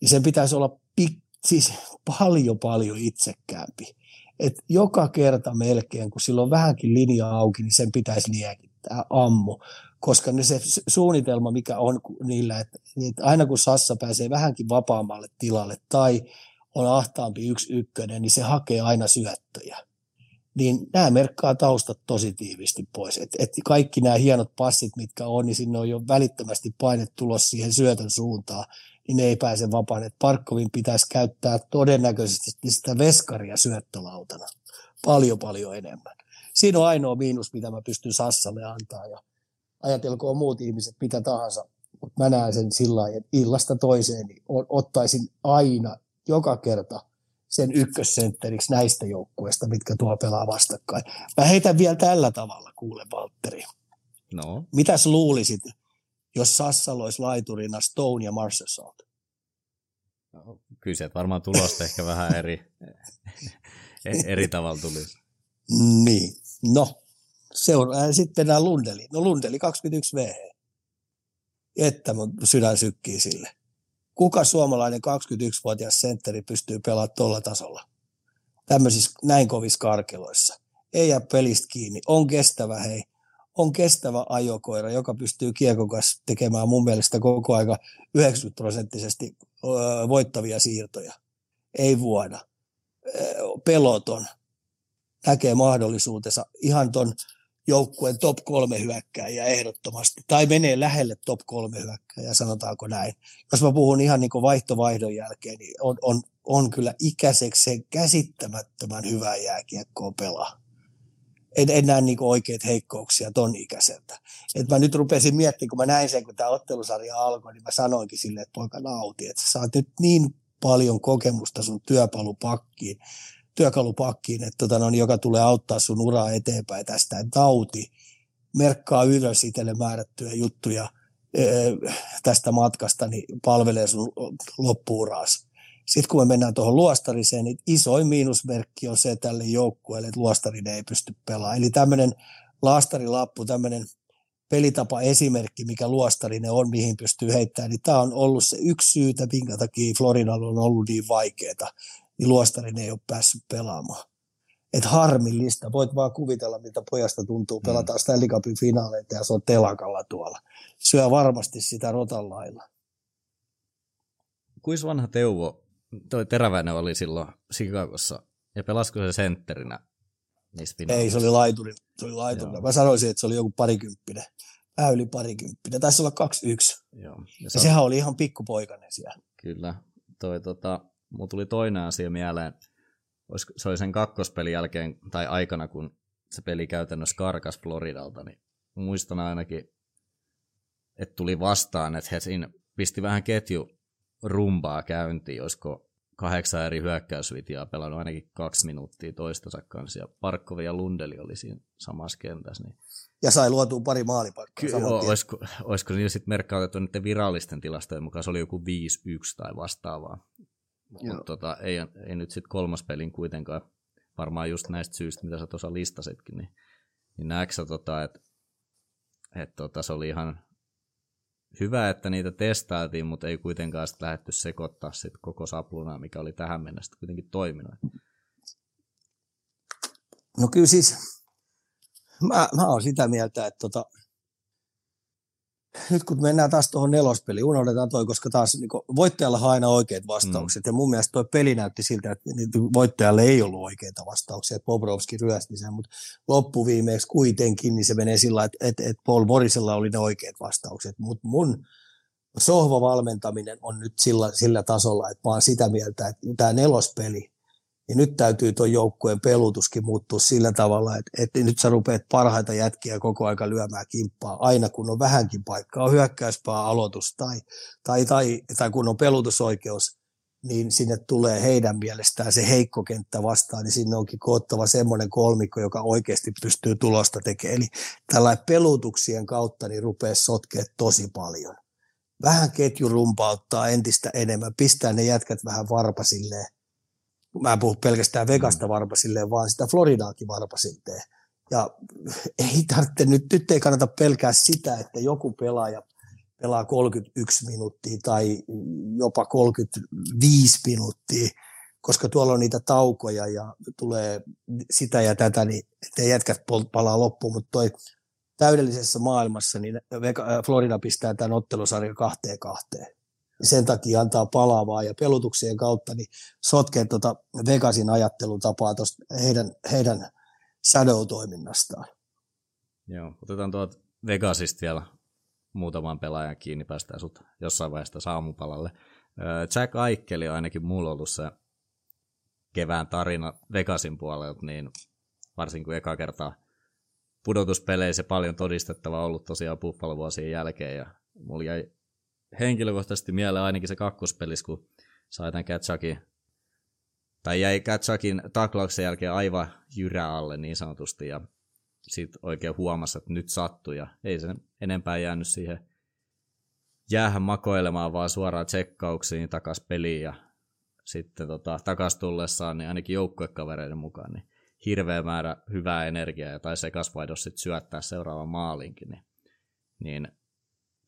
niin sen pitäisi olla pik, siis paljon paljon itsekkäämpi. Et joka kerta melkein, kun sillä on vähänkin linja auki, niin sen pitäisi liekittää ammu. Koska ne se suunnitelma, mikä on niillä, että, että aina kun Sassa pääsee vähänkin vapaammalle tilalle tai on ahtaampi yksi ykkönen, niin se hakee aina syöttöjä niin nämä merkkaa taustat tosi tiivisti pois. Et, et kaikki nämä hienot passit, mitkä on, niin sinne on jo välittömästi paine tulos siihen syötön suuntaan, niin ne ei pääse vapaan. Et Parkkovin pitäisi käyttää todennäköisesti sitä veskaria syöttölautana paljon paljon enemmän. Siinä on ainoa miinus, mitä mä pystyn Sassalle antaa ja ajatelkoon muut ihmiset mitä tahansa, mutta mä näen sen sillä lailla, että illasta toiseen niin ottaisin aina joka kerta – sen ykkössentteriksi näistä joukkueista, mitkä tuo pelaa vastakkain. Mä heitän vielä tällä tavalla, kuule Valtteri. No. Mitäs luulisit, jos Sassalo olisi laiturina Stone ja Marshall? No, kyllä se varmaan tulosta ehkä vähän eri, (laughs) eri tavalla tulisi. Niin, no. Seuraa sitten nämä Lundeli. No Lundeli 21 VH. Että mun sydän sykkii sille kuka suomalainen 21-vuotias sentteri pystyy pelaamaan tuolla tasolla? Tämmöisissä näin kovissa karkeloissa. Ei jää pelistä kiinni. On kestävä hei. On kestävä ajokoira, joka pystyy kiekon kanssa tekemään mun mielestä koko aika 90 prosenttisesti voittavia siirtoja. Ei vuoda. Peloton. Näkee mahdollisuutensa ihan ton joukkueen top kolme hyökkääjä ehdottomasti, tai menee lähelle top kolme hyökkääjä, sanotaanko näin. Jos mä puhun ihan niin kuin vaihtovaihdon jälkeen, niin on, on, on kyllä ikäisekseen käsittämättömän hyvää jääkiekkoa pelaa. En, en näe niin oikeita heikkouksia ton ikäiseltä. Et mä nyt rupesin miettimään, kun mä näin sen, kun tämä ottelusarja alkoi, niin mä sanoinkin silleen, että poika nauti, että sä saat nyt niin paljon kokemusta sun työpalupakkiin, työkalupakkiin, että tota, no, joka tulee auttaa sun uraa eteenpäin tästä. Tauti merkkaa ylös itselle määrättyjä juttuja tästä matkasta, niin palvelee sun loppuuraas. Sitten kun me mennään tuohon luostariseen, niin isoin miinusmerkki on se tälle joukkueelle, että luostarinen ei pysty pelaamaan. Eli tämmöinen laastarilappu, tämmöinen pelitapa esimerkki, mikä luostarinen on, mihin pystyy heittämään, niin tämä on ollut se yksi syytä, minkä takia Floridalla on ollut niin vaikeaa niin luostarin ei ole päässyt pelaamaan. Et harmillista. Voit vaan kuvitella, mitä pojasta tuntuu mm. pelata mm. Stanley Cupin finaaleita ja se on telakalla tuolla. Syö varmasti sitä rotan lailla. Kuis vanha Teuvo, toi Teräväinen oli silloin Chicagossa ja pelasko se sentterinä Ei, se oli laituri. Se oli laituri. Mä sanoisin, että se oli joku parikymppinen. Vähän yli parikymppinen. Taisi olla 2-1. Joo. Ja, ja se sehän oli ihan pikkupoikainen siellä. Kyllä. Toi, tota, mulla tuli toinen asia mieleen. Se oli sen kakkospelin jälkeen tai aikana, kun se peli käytännössä karkas Floridalta, niin muistan ainakin, että tuli vastaan, että he siinä pisti vähän ketju rumbaa käyntiin, olisiko kahdeksan eri hyökkäysvitiaa pelannut ainakin kaksi minuuttia toistensa kanssa, ja Parkkovi ja Lundeli oli siinä samassa kentässä. Niin... Ja sai luotua pari maalipaikkaa Kyllä, olisiko, olisiko niillä sitten merkkautettu niiden virallisten tilastojen mukaan, se oli joku 5-1 tai vastaavaa. Mutta tota, ei, ei nyt sitten kolmas pelin kuitenkaan, varmaan just näistä syistä, mitä sä tuossa listasitkin, niin, niin näetkö sä, tota, että et, tota, se oli ihan hyvä, että niitä testailtiin, mutta ei kuitenkaan sitten lähdetty sekoittaa sit koko saplunaa, mikä oli tähän mennessä kuitenkin toiminut. No kyllä siis, mä, mä oon sitä mieltä, että tota, nyt kun mennään taas tuohon nelospeliin, unohdetaan toi, koska taas niin voittajalla on aina oikeat vastaukset. Mm. Ja mun mielestä tuo peli näytti siltä, että voittajalle ei ollut oikeita vastauksia, että Bobrovski ryösti sen, mutta loppuviimeeksi kuitenkin niin se menee sillä että, että, että Paul Morisella oli ne oikeat vastaukset. Mutta mun sohva-valmentaminen on nyt sillä, sillä tasolla, että mä oon sitä mieltä, että tämä nelospeli, niin nyt täytyy tuon joukkueen pelutuskin muuttua sillä tavalla, että, että nyt sä rupeat parhaita jätkiä koko aika lyömään kimppaa, aina kun on vähänkin paikkaa, on hyökkäyspää aloitus tai, tai, tai, tai kun on pelutusoikeus, niin sinne tulee heidän mielestään se heikko kenttä vastaan, niin sinne onkin koottava semmoinen kolmikko, joka oikeasti pystyy tulosta tekemään. Eli tällä pelutuksien kautta niin rupeaa sotkea tosi paljon. vähän ketjurumpauttaa entistä enemmän, pistää ne jätkät vähän varpasilleen. Mä en puhu pelkästään Vegasta mm. varpasilleen, vaan sitä Floridaakin varpasilleen. Ja (laughs) ei tarvitse, nyt, nyt ei kannata pelkää sitä, että joku pelaaja pelaa 31 minuuttia tai jopa 35 minuuttia, koska tuolla on niitä taukoja ja tulee sitä ja tätä, niin ettei jätkät palaa loppuun, mutta toi täydellisessä maailmassa, niin Florida pistää tämän ottelusarjan kahteen kahteen. Sen takia antaa palavaa ja pelutuksien kautta niin sotkee tuota Vegasin ajattelutapaa tuosta heidän, heidän shadow-toiminnastaan. Joo, otetaan tuot Vegasista vielä muutaman pelaajan kiinni, päästään sut jossain vaiheessa saamupalalle. Jack Aikeli on ainakin mulla ollut se kevään tarina Vegasin puolelta, niin varsinkin kun eka kertaa pudotuspeleissä paljon todistettavaa ollut tosiaan Buffalo-vuosien jälkeen, ja mulla jäi henkilökohtaisesti mieleen ainakin se kakkospelis, kun sai tämän Katsakin, tai jäi Katsakin taklauksen jälkeen aivan jyrä alle niin sanotusti, ja sitten oikein huomasi, että nyt sattui, ja ei sen enempää jäänyt siihen jäähän makoilemaan, vaan suoraan tsekkauksiin takas peliin, ja sitten tota, takas tullessaan, niin ainakin joukkuekavereiden mukaan, niin hirveä määrä hyvää energiaa ja tai sekasvaihdos sitten syöttää seuraavan maalinkin, niin, niin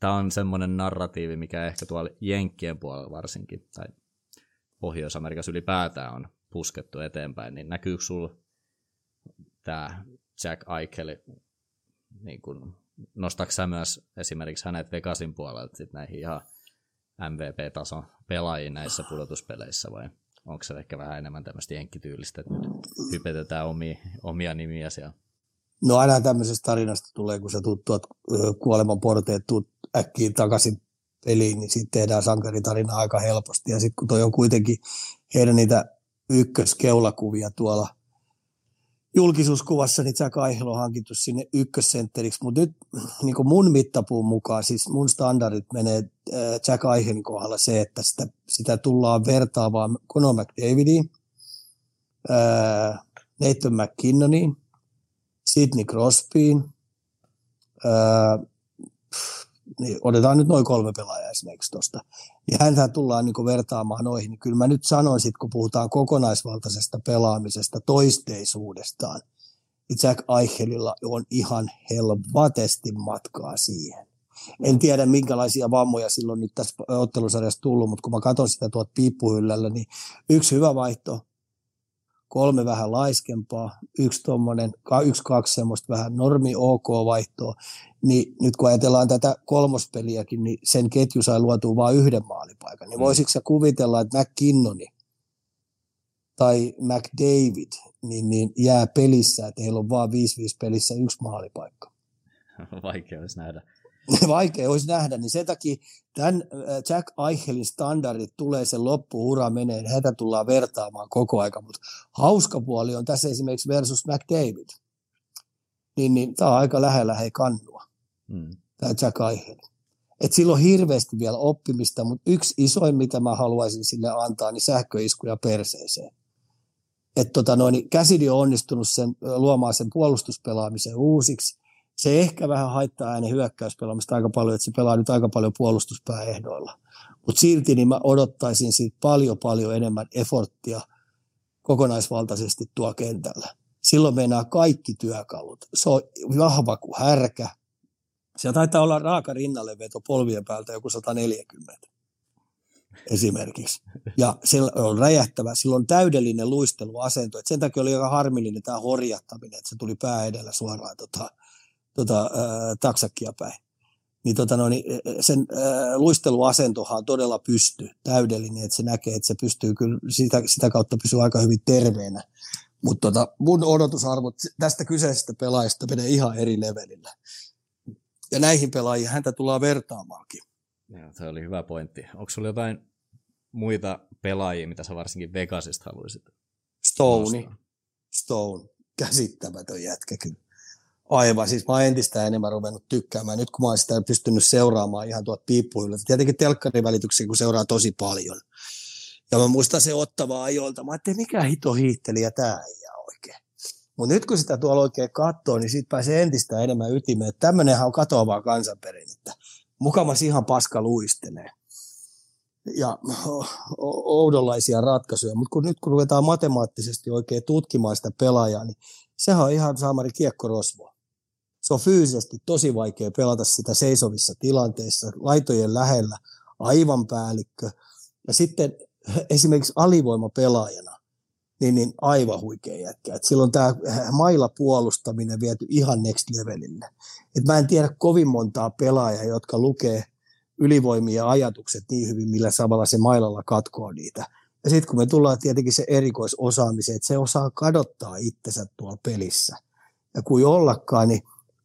tämä on semmoinen narratiivi, mikä ehkä tuolla Jenkkien puolella varsinkin, tai Pohjois-Amerikassa ylipäätään on puskettu eteenpäin, niin näkyykö sinulla tämä Jack Eichel, niin kun, nostaako sä myös esimerkiksi hänet Vegasin puolelta sit näihin ihan MVP-tason pelaajiin näissä pudotuspeleissä vai onko se ehkä vähän enemmän tämmöistä jenkkityylistä, että nyt hypetetään omia, omia nimiä siellä? No aina tämmöisestä tarinasta tulee, kun sä tuut tuot kuoleman porteet, tuut äkkiä takaisin peliin, niin sitten tehdään sankaritarina aika helposti. Ja sitten kun toi on kuitenkin heidän niitä ykköskeulakuvia tuolla julkisuuskuvassa, niin Jack Eichel on hankittu sinne ykkössentteriksi, mutta nyt niin mun mittapuun mukaan, siis mun standardit menee Jack Eichelin kohdalla se, että sitä, sitä tullaan vertaamaan Conor McDavidiin, Nathan McKinnoniin, Sidney Crosbyin, niin otetaan nyt noin kolme pelaajaa esimerkiksi tuosta, niin häntä tullaan niin vertaamaan noihin, niin kyllä mä nyt sanon sit, kun puhutaan kokonaisvaltaisesta pelaamisesta, toisteisuudestaan, niin Jack Eichelilla on ihan helvatesti matkaa siihen. En tiedä, minkälaisia vammoja silloin nyt tässä ottelusarjassa tullut, mutta kun mä katson sitä tuot piippuhyllällä, niin yksi hyvä vaihto, kolme vähän laiskempaa, yksi tuommoinen, yksi, kaksi semmoista vähän normi OK vaihtoa, niin nyt kun ajatellaan tätä kolmospeliäkin, niin sen ketju sai luotua vain yhden maalipaikan. Niin mm. voisitko sä kuvitella, että McKinnoni tai McDavid niin, niin jää pelissä, että heillä on vain 5-5 pelissä yksi maalipaikka? (laughs) Vaikea olisi nähdä. (laughs) Vaikea olisi nähdä, niin sen takia tämän äh, Jack Eichelin standardit tulee sen loppuura menee, heitä tullaan vertaamaan koko aika, mutta hauska puoli on tässä esimerkiksi versus McDavid. Niin, niin tämä on aika lähellä hei kannua mm. tämä Jack Eichel. Et sillä on hirveästi vielä oppimista, mutta yksi isoin, mitä mä haluaisin sille antaa, niin sähköiskuja perseeseen. Et tota noin, Käsidi on onnistunut sen, luomaan sen puolustuspelaamisen uusiksi. Se ehkä vähän haittaa hänen hyökkäyspelaamista aika paljon, että se pelaa nyt aika paljon puolustuspääehdoilla. Mutta silti niin mä odottaisin siitä paljon paljon enemmän efforttia kokonaisvaltaisesti tuo kentällä. Silloin meinaa kaikki työkalut. Se on vahva kuin härkä, siellä taitaa olla raaka rinnalleveto polvien päältä joku 140 esimerkiksi. Ja se on räjähtävä, sillä on täydellinen luisteluasento. Et sen takia oli aika harmillinen tämä horjattaminen, että se tuli pää edellä suoraan tota, tota, äh, taksakkia päin. Niin, tota, no, niin sen äh, luisteluasentohan on todella pysty, täydellinen, että se näkee, että se pystyy kyllä sitä, sitä kautta pysyä aika hyvin terveenä. Mutta tota, mun odotusarvot tästä kyseisestä pelaajasta menee ihan eri levelillä ja näihin pelaajiin häntä tullaan vertaamaankin. Joo, se oli hyvä pointti. Onko sulla jotain muita pelaajia, mitä sä varsinkin Vegasista haluaisit? Stone. Stone. Käsittämätön jätkä kyllä. Aivan, siis mä oon entistä enemmän ruvennut tykkäämään. Nyt kun mä oon sitä pystynyt seuraamaan ihan tuot piippuilla. Tietenkin telkkarin välityksiä, kun seuraa tosi paljon. Ja mä muistan se ottavaa ajoilta. Mä ajattelin, mikä hito hiihtelijä tää ei mutta nyt kun sitä tuolla oikein katsoo, niin siitä pääsee entistä enemmän ytimeen. Tämmöinenhän on katoavaa kansanperinnettä. mukamas ihan paska luistelee. Ja oudonlaisia ratkaisuja, mutta kun nyt kun ruvetaan matemaattisesti oikein tutkimaan sitä pelaajaa, niin sehän on ihan saamari kiekkorosvoa. Se on fyysisesti tosi vaikea pelata sitä seisovissa tilanteissa, laitojen lähellä, aivan päällikkö. Ja sitten (laughs) esimerkiksi alivoimapelaajana, niin, niin aivan huikea jätkä. Et silloin tämä mailla puolustaminen viety ihan next levelille. Et mä en tiedä kovin montaa pelaajaa, jotka lukee ylivoimia ajatukset niin hyvin, millä samalla se mailalla katkoo niitä. Ja sitten kun me tullaan tietenkin se erikoisosaamiseen, että se osaa kadottaa itsensä tuolla pelissä. Ja kun ollakaan, niin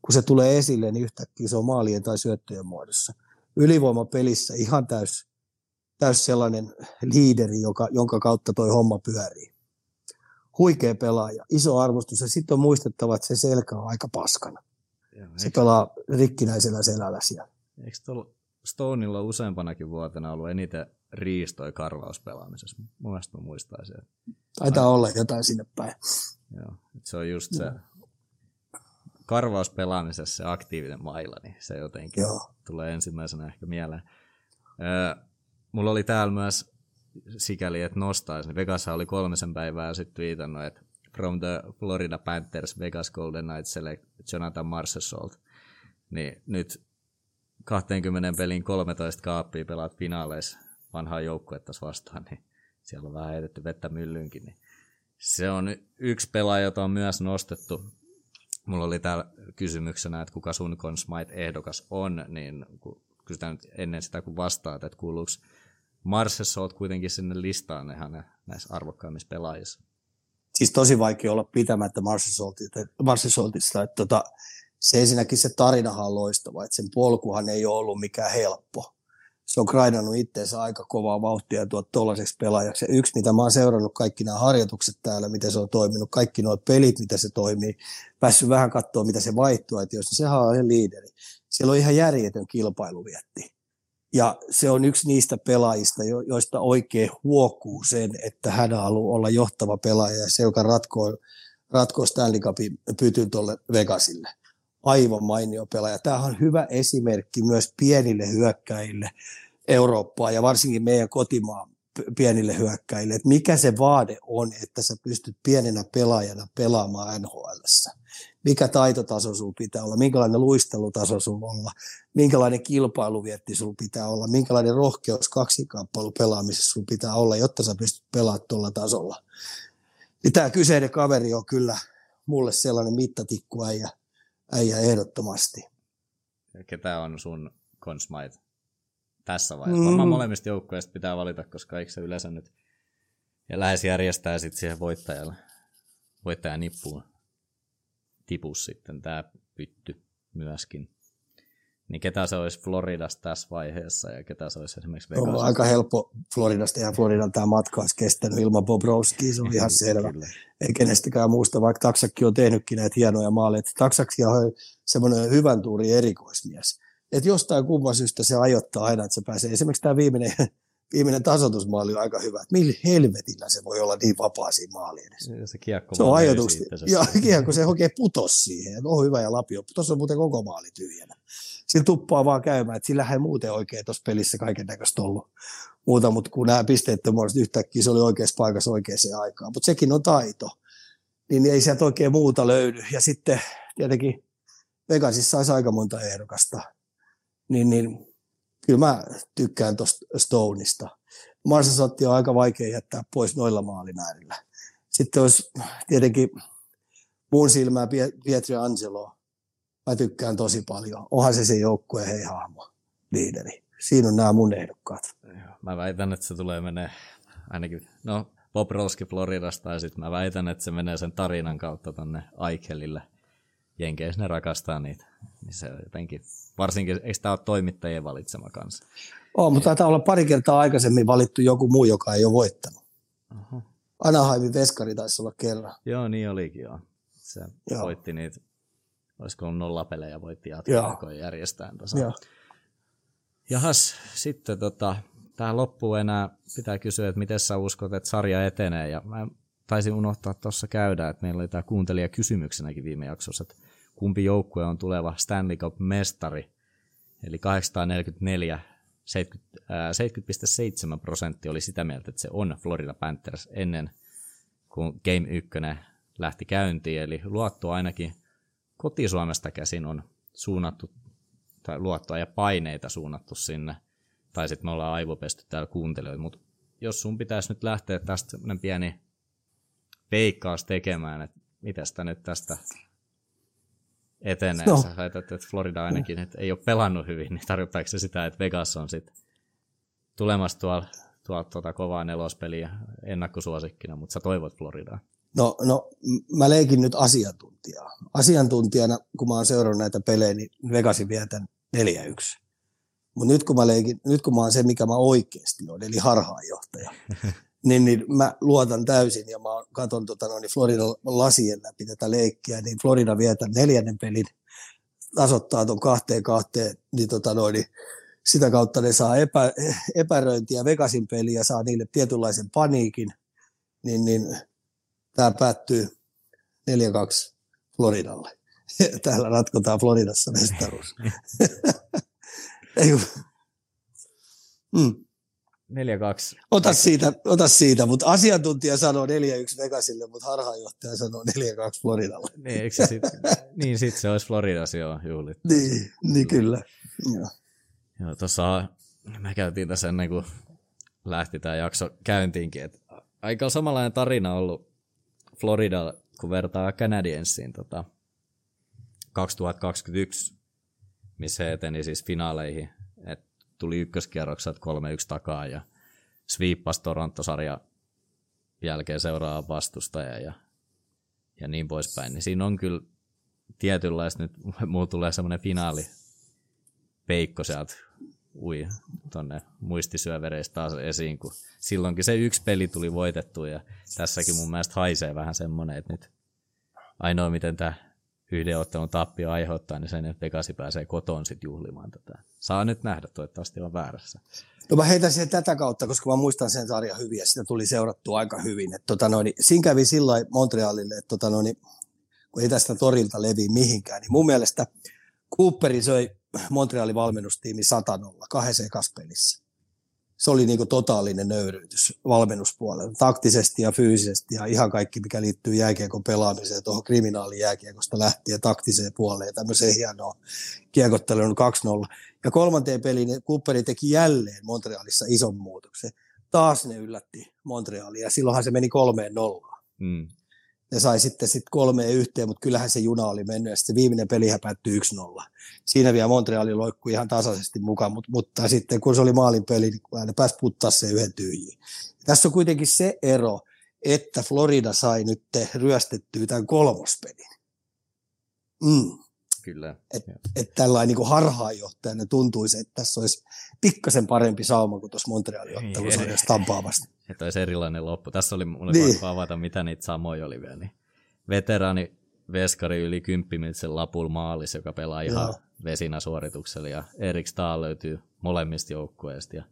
kun se tulee esille, niin yhtäkkiä se on maalien tai syöttöjen muodossa. Ylivoimapelissä ihan täys, täys sellainen liideri, joka, jonka kautta toi homma pyörii. Huikea pelaaja, iso arvostus ja sitten on muistettava, että se selkä on aika paskana. Joo, se pelaa rikkinäisellä selällä siellä. Eikö tuolla Stoneilla useampanakin vuotena ollut eniten riistoi karvauspelaamisessa? Mun mielestä mä muistaisin. Taitaa Aina. olla jotain sinne päin. Joo, se on just se karvauspelaamisessa se aktiivinen maila, niin se jotenkin Joo. tulee ensimmäisenä ehkä mieleen. Öö, mulla oli täällä myös sikäli, että nostaisin. Vegas oli kolmisen päivää sitten viitannut, että from the Florida Panthers Vegas Golden Knights select Jonathan Marchessault. Niin nyt 20 pelin 13 kaappia pelaat finaaleissa vanhaa joukkuetta vastaan, niin siellä on vähän heitetty vettä myllyynkin. Niin se on yksi pelaaja, jota on myös nostettu. Mulla oli täällä kysymyksenä, että kuka sun Smite-ehdokas on, niin kysytään nyt ennen sitä, kun vastaat, että kuuluuko Marsessa olet kuitenkin sinne listaan ihan näissä arvokkaimmissa pelaajissa. Siis tosi vaikea olla pitämättä Marsesoltista. Että tota, se ensinnäkin se tarinahan on loistava, että sen polkuhan ei ole ollut mikään helppo. Se on grainannut itseensä aika kovaa vauhtia tuot tuollaiseksi pelaajaksi. Ja yksi, mitä mä oon seurannut, kaikki nämä harjoitukset täällä, miten se on toiminut, kaikki nuo pelit, mitä se toimii, päässyt vähän katsoa, mitä se vaihtuu, että jos sehän on ihan liideri. Siellä on ihan järjetön kilpailuvietti. Ja se on yksi niistä pelaajista, joista oikein huokuu sen, että hän haluaa olla johtava pelaaja ja se, joka ratkoo, ratkoo Stanley Cupin pytyn tuolle Vegasille aivan mainio pelaaja. Tämä on hyvä esimerkki myös pienille hyökkäille Eurooppaa ja varsinkin meidän kotimaan pienille hyökkäille, että mikä se vaade on, että sä pystyt pienenä pelaajana pelaamaan NHL. Mikä taitotaso sulla pitää olla, minkälainen luistelutaso sulla olla, minkälainen kilpailuvietti sulla pitää olla, minkälainen rohkeus kaksikamppailu pelaamisessa sulla pitää olla, jotta sä pystyt pelaamaan tuolla tasolla. Niin tämä kyseinen kaveri on kyllä mulle sellainen mittatikkuäijä, äijä ehdottomasti. Ja ketä on sun consmite tässä vaiheessa? Mm. Varmaan molemmista joukkueista pitää valita, koska eikö se yleensä nyt ja lähes järjestää sitten siihen voittajalle, voittajan nippuun tipus sitten tämä pytty myöskin. Niin ketä se olisi Floridasta tässä vaiheessa ja ketä se olisi esimerkiksi Vegas? On aika helppo Floridasta ja Floridan tämä matka olisi kestänyt ilman Bobrovski, se on ihan (laughs) selvä. Ei kenestäkään muusta, vaikka Taksakki on tehnytkin näitä hienoja maaleja. Taksakki on semmoinen hyvän tuuri erikoismies. Että jostain kumman syystä se ajoittaa aina, että se pääsee. Esimerkiksi tämä viimeinen, viimeinen tasoitusmaali on aika hyvä. Että millä helvetillä se voi olla niin vapaa siinä maali edessä? Se, kiekko se on ajatuksia. Ja kiekko se oikein putos siihen. On hyvä ja lapio. Tuossa on muuten koko maali tyhjänä sillä tuppaa vaan käymään, että sillä ei muuten oikein tuossa pelissä kaiken näköistä ollut muuta, mutta kun nämä pisteet muodosti yhtäkkiä se oli oikeassa paikassa oikeaan aikaan, mutta sekin on taito, niin ei sieltä oikein muuta löydy. Ja sitten tietenkin Vegasissa saisi aika monta ehdokasta, niin, niin kyllä mä tykkään tuosta Stoneista. Marsasotti on aika vaikea jättää pois noilla maalimäärillä. Sitten olisi tietenkin muun silmää Pietri Angelo, mä tykkään tosi paljon. Onhan se se joukkue hei hahmo, liideri. Siinä on nämä mun ehdokkaat. Mä väitän, että se tulee menee ainakin, no Bob Roski Floridasta ja sitten mä väitän, että se menee sen tarinan kautta tonne Aikelille. Jenkeissä ne rakastaa niitä. Niin se jotenkin, varsinkin, eikö tämä ole toimittajien valitsema kanssa? Oo, mutta taitaa olla pari kertaa aikaisemmin valittu joku muu, joka ei ole voittanut. Uh-huh. Anaheimin veskari taisi olla kerran. Joo, niin olikin joo. Se joo. voitti niitä olisiko ollut nollapelejä, voitti jatkoa järjestää tasa. Jahas, sitten tota, tähän loppuun enää pitää kysyä, että miten sä uskot, että sarja etenee. Ja mä taisin unohtaa tuossa käydä, että meillä oli tämä kuuntelija kysymyksenäkin viime jaksossa, että kumpi joukkue on tuleva Stanley Cup-mestari. eli 844, 70, äh, 70,7 prosenttia oli sitä mieltä, että se on Florida Panthers ennen kuin Game 1 lähti käyntiin, eli luotto ainakin kotisuomesta käsin on suunnattu, tai luottoa ja paineita suunnattu sinne, tai sitten me ollaan aivopesty täällä kuuntelijoita, mutta jos sun pitäisi nyt lähteä tästä pieni peikkaus tekemään, että mitä sitä nyt tästä etenee. No. Sä väität, että Florida ainakin että ei ole pelannut hyvin, niin tarkoittaako se sitä, että Vegas on sitten tulemassa tuolla, tuolla tuota kovaa nelospeliä ennakkosuosikkina, mutta sä toivot Floridaa. No, no, mä leikin nyt asiantuntijaa. Asiantuntijana, kun mä oon seurannut näitä pelejä, niin Vegasin vietän 4-1. Mutta nyt kun mä leikin, nyt kun mä oon se, mikä mä oikeasti olen, eli harhaanjohtaja, (laughs) niin, niin mä luotan täysin ja mä katson tota, no, niin Florida lasien läpi tätä leikkiä, niin Florida vietä neljännen pelin, tasoittaa tuon kahteen kahteen, niin, tota, no, niin sitä kautta ne saa epä, epäröintiä Vegasin peliä, saa niille tietynlaisen paniikin, niin, niin tämä päättyy 4-2 Floridalle. (laughs) Täällä ratkotaan Floridassa mestaruus. (laughs) Mm. 4-2. Ota siitä, ota siitä, mutta asiantuntija sanoo 4-1 Vegasille, mutta harhaanjohtaja sanoo 4-2 Floridalle. Niin, eikö se sit, (laughs) niin sit se olisi Floridassa jo juhlit. Niin, niin kyllä. Joo, Joo tuossa me käytiin tässä ennen kuin lähti tämä jakso käyntiinkin, että aika samanlainen tarina ollut Florida, kun vertaa Canadiensiin tota, 2021, missä he eteni siis finaaleihin tuli ykköskierrokset 3-1 takaa ja sweeppasi Toronto-sarja jälkeen seuraava vastustaja ja, ja niin poispäin. Niin siinä on kyllä tietynlaista, nyt (laughs) muu tulee semmoinen finaali peikko sieltä ui tonne muistisyövereistä taas esiin, kun silloinkin se yksi peli tuli voitettu ja tässäkin mun mielestä haisee vähän semmoinen, että nyt ainoa miten tämä yhden ottelun tappio aiheuttaa, niin sen, että Vegasi pääsee kotoon sitten juhlimaan tätä. Saa nyt nähdä, toivottavasti on väärässä. No mä heitän sen tätä kautta, koska mä muistan sen sarjan hyvin ja sitä tuli seurattua aika hyvin. Että tota noin, siinä kävi sillä Montrealille, että tota noin, kun ei tästä torilta levi mihinkään, niin mun mielestä Cooperi söi Montrealin valmennustiimi 100-0 kahdessa pelissä se oli niin kuin totaalinen nöyryytys valmennuspuolella, taktisesti ja fyysisesti ja ihan kaikki, mikä liittyy jääkiekon pelaamiseen, tuohon kriminaalijääkiekosta lähtien taktiseen puoleen, tämmöiseen hienoa kiekottelun 2-0. Ja kolmanteen peliin Cooperi teki jälleen Montrealissa ison muutoksen. Taas ne yllätti Montrealia silloinhan se meni kolmeen nollaan. Mm ne sai sitten sit kolmeen yhteen, mutta kyllähän se juna oli mennyt ja sitten viimeinen peli päättyi 1-0. Siinä vielä Montreali loikkui ihan tasaisesti mukaan, mutta, mutta sitten kun se oli maalin peli, niin ne pääsi puttaa se yhden tyhjiin. Tässä on kuitenkin se ero, että Florida sai nyt ryöstettyä tämän kolmospelin. Mm. Kyllä. Että et tällainen niin harhaanjohtajana tuntuisi, että tässä olisi pikkasen parempi sauma kuin tuossa Montrealin ottelussa edes Tampaa vasta. Että olisi erilainen loppu. Tässä oli mulle niin. avata, mitä niitä samoja oli vielä. Niin veteraani veskari yli kymppimitsen lapul maalis, joka pelaa ihan Joo. vesinä suorituksella. Ja Erik Stahl löytyy molemmista joukkueista. Ja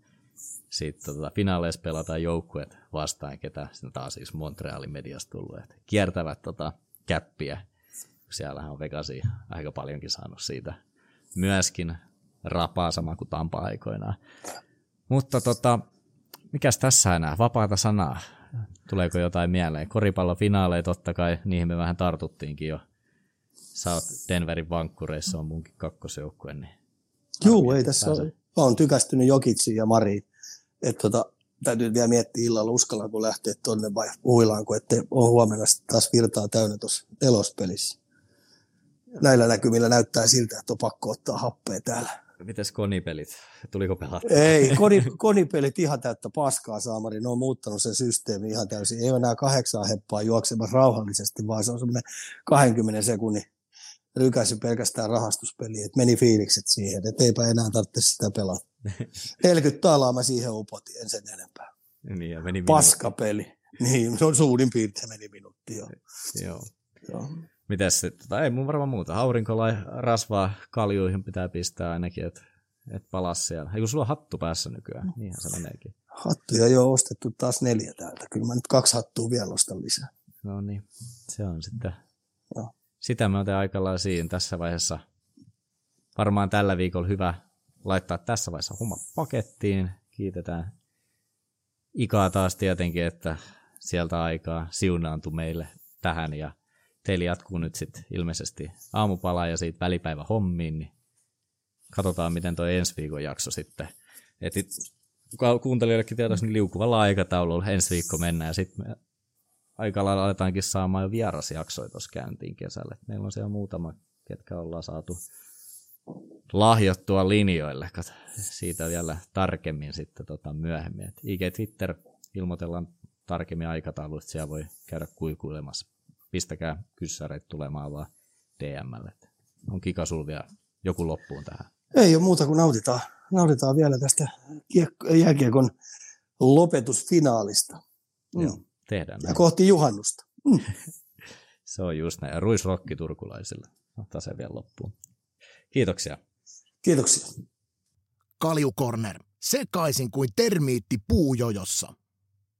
sitten tota, finaaleissa pelataan joukkueet vastaan, ketä taas siis Montrealin mediasta tullut. Että kiertävät tota, käppiä siellähän on Vegasi aika paljonkin saanut siitä myöskin rapaa sama kuin Tampa aikoinaan. Mutta tota, mikäs tässä enää? Vapaata sanaa. Tuleeko jotain mieleen? Koripallofinaaleja totta kai, niihin me vähän tartuttiinkin jo. Sä oot Denverin vankkureissa, on munkin kakkosjoukkue. Niin Joo, ei tässä ole. Mä oon tykästynyt Jokitsiin ja Mariin. Että tota, täytyy vielä miettiä illalla, uskallanko lähteä tuonne vai huilaanko, ettei ole huomenna taas virtaa täynnä tuossa elospelissä näillä näkymillä näyttää siltä, että on pakko ottaa happea täällä. Mites konipelit? Tuliko pelattu? Ei, koni, konipelit ihan täyttä paskaa, Saamari. Ne on muuttanut sen systeemi ihan täysin. Ei ole enää kahdeksaa heppaa juoksemassa rauhallisesti, vaan se on semmoinen 20 sekunnin rykäsy pelkästään rahastuspeliin, että meni fiilikset siihen, että eipä enää tarvitse sitä pelata. (laughs) 40 taalaa mä siihen upotin, en sen enempää. Niin, ja meni Paskapeli. Niin, se on suurin piirtein meni minuutti. Joo. joo. joo. Mites sitten? Tai ei mun varmaan muuta. Aurinkolla rasvaa kaljuihin pitää pistää ainakin, että et palas siellä. Eikö sulla on hattu päässä nykyään? Niinhän se meneekin. Hattuja jo ostettu taas neljä täältä. Kyllä mä nyt kaksi hattua vielä ostan lisää. No niin, se on sitten. No. Sitä mä otan aika siinä tässä vaiheessa. Varmaan tällä viikolla hyvä laittaa tässä vaiheessa homma pakettiin. Kiitetään Ikaa taas tietenkin, että sieltä aikaa siunaantui meille tähän ja teillä jatkuu nyt sitten ilmeisesti aamupala ja siitä välipäivä hommiin, niin katsotaan miten tuo ensi viikon jakso sitten. Et kuuntelijoillekin tietysti niin liukuvalla aikataululla ensi viikko mennään ja sitten aika lailla aletaankin saamaan jo vierasjaksoja tuossa käyntiin kesällä. Et meillä on siellä muutama, ketkä ollaan saatu lahjottua linjoille. Kat, siitä vielä tarkemmin sitten tota myöhemmin. Et IG Twitter ilmoitellaan tarkemmin aikatauluista, siellä voi käydä kuikuilemassa. Pistäkää kyssäreitä tulemaan vaan DMlle. On Kika vielä joku loppuun tähän? Ei ole muuta kuin nautitaan, nautitaan vielä tästä jääkiekon lopetusfinaalista. Mm. Joo, tehdään näin. Ja kohti juhannusta. Mm. (laughs) se on just näin. Ruisrokki turkulaisille. Ottaa se vielä loppuun. Kiitoksia. Kiitoksia. Kaljukorner. Sekaisin kuin termiitti puujojossa.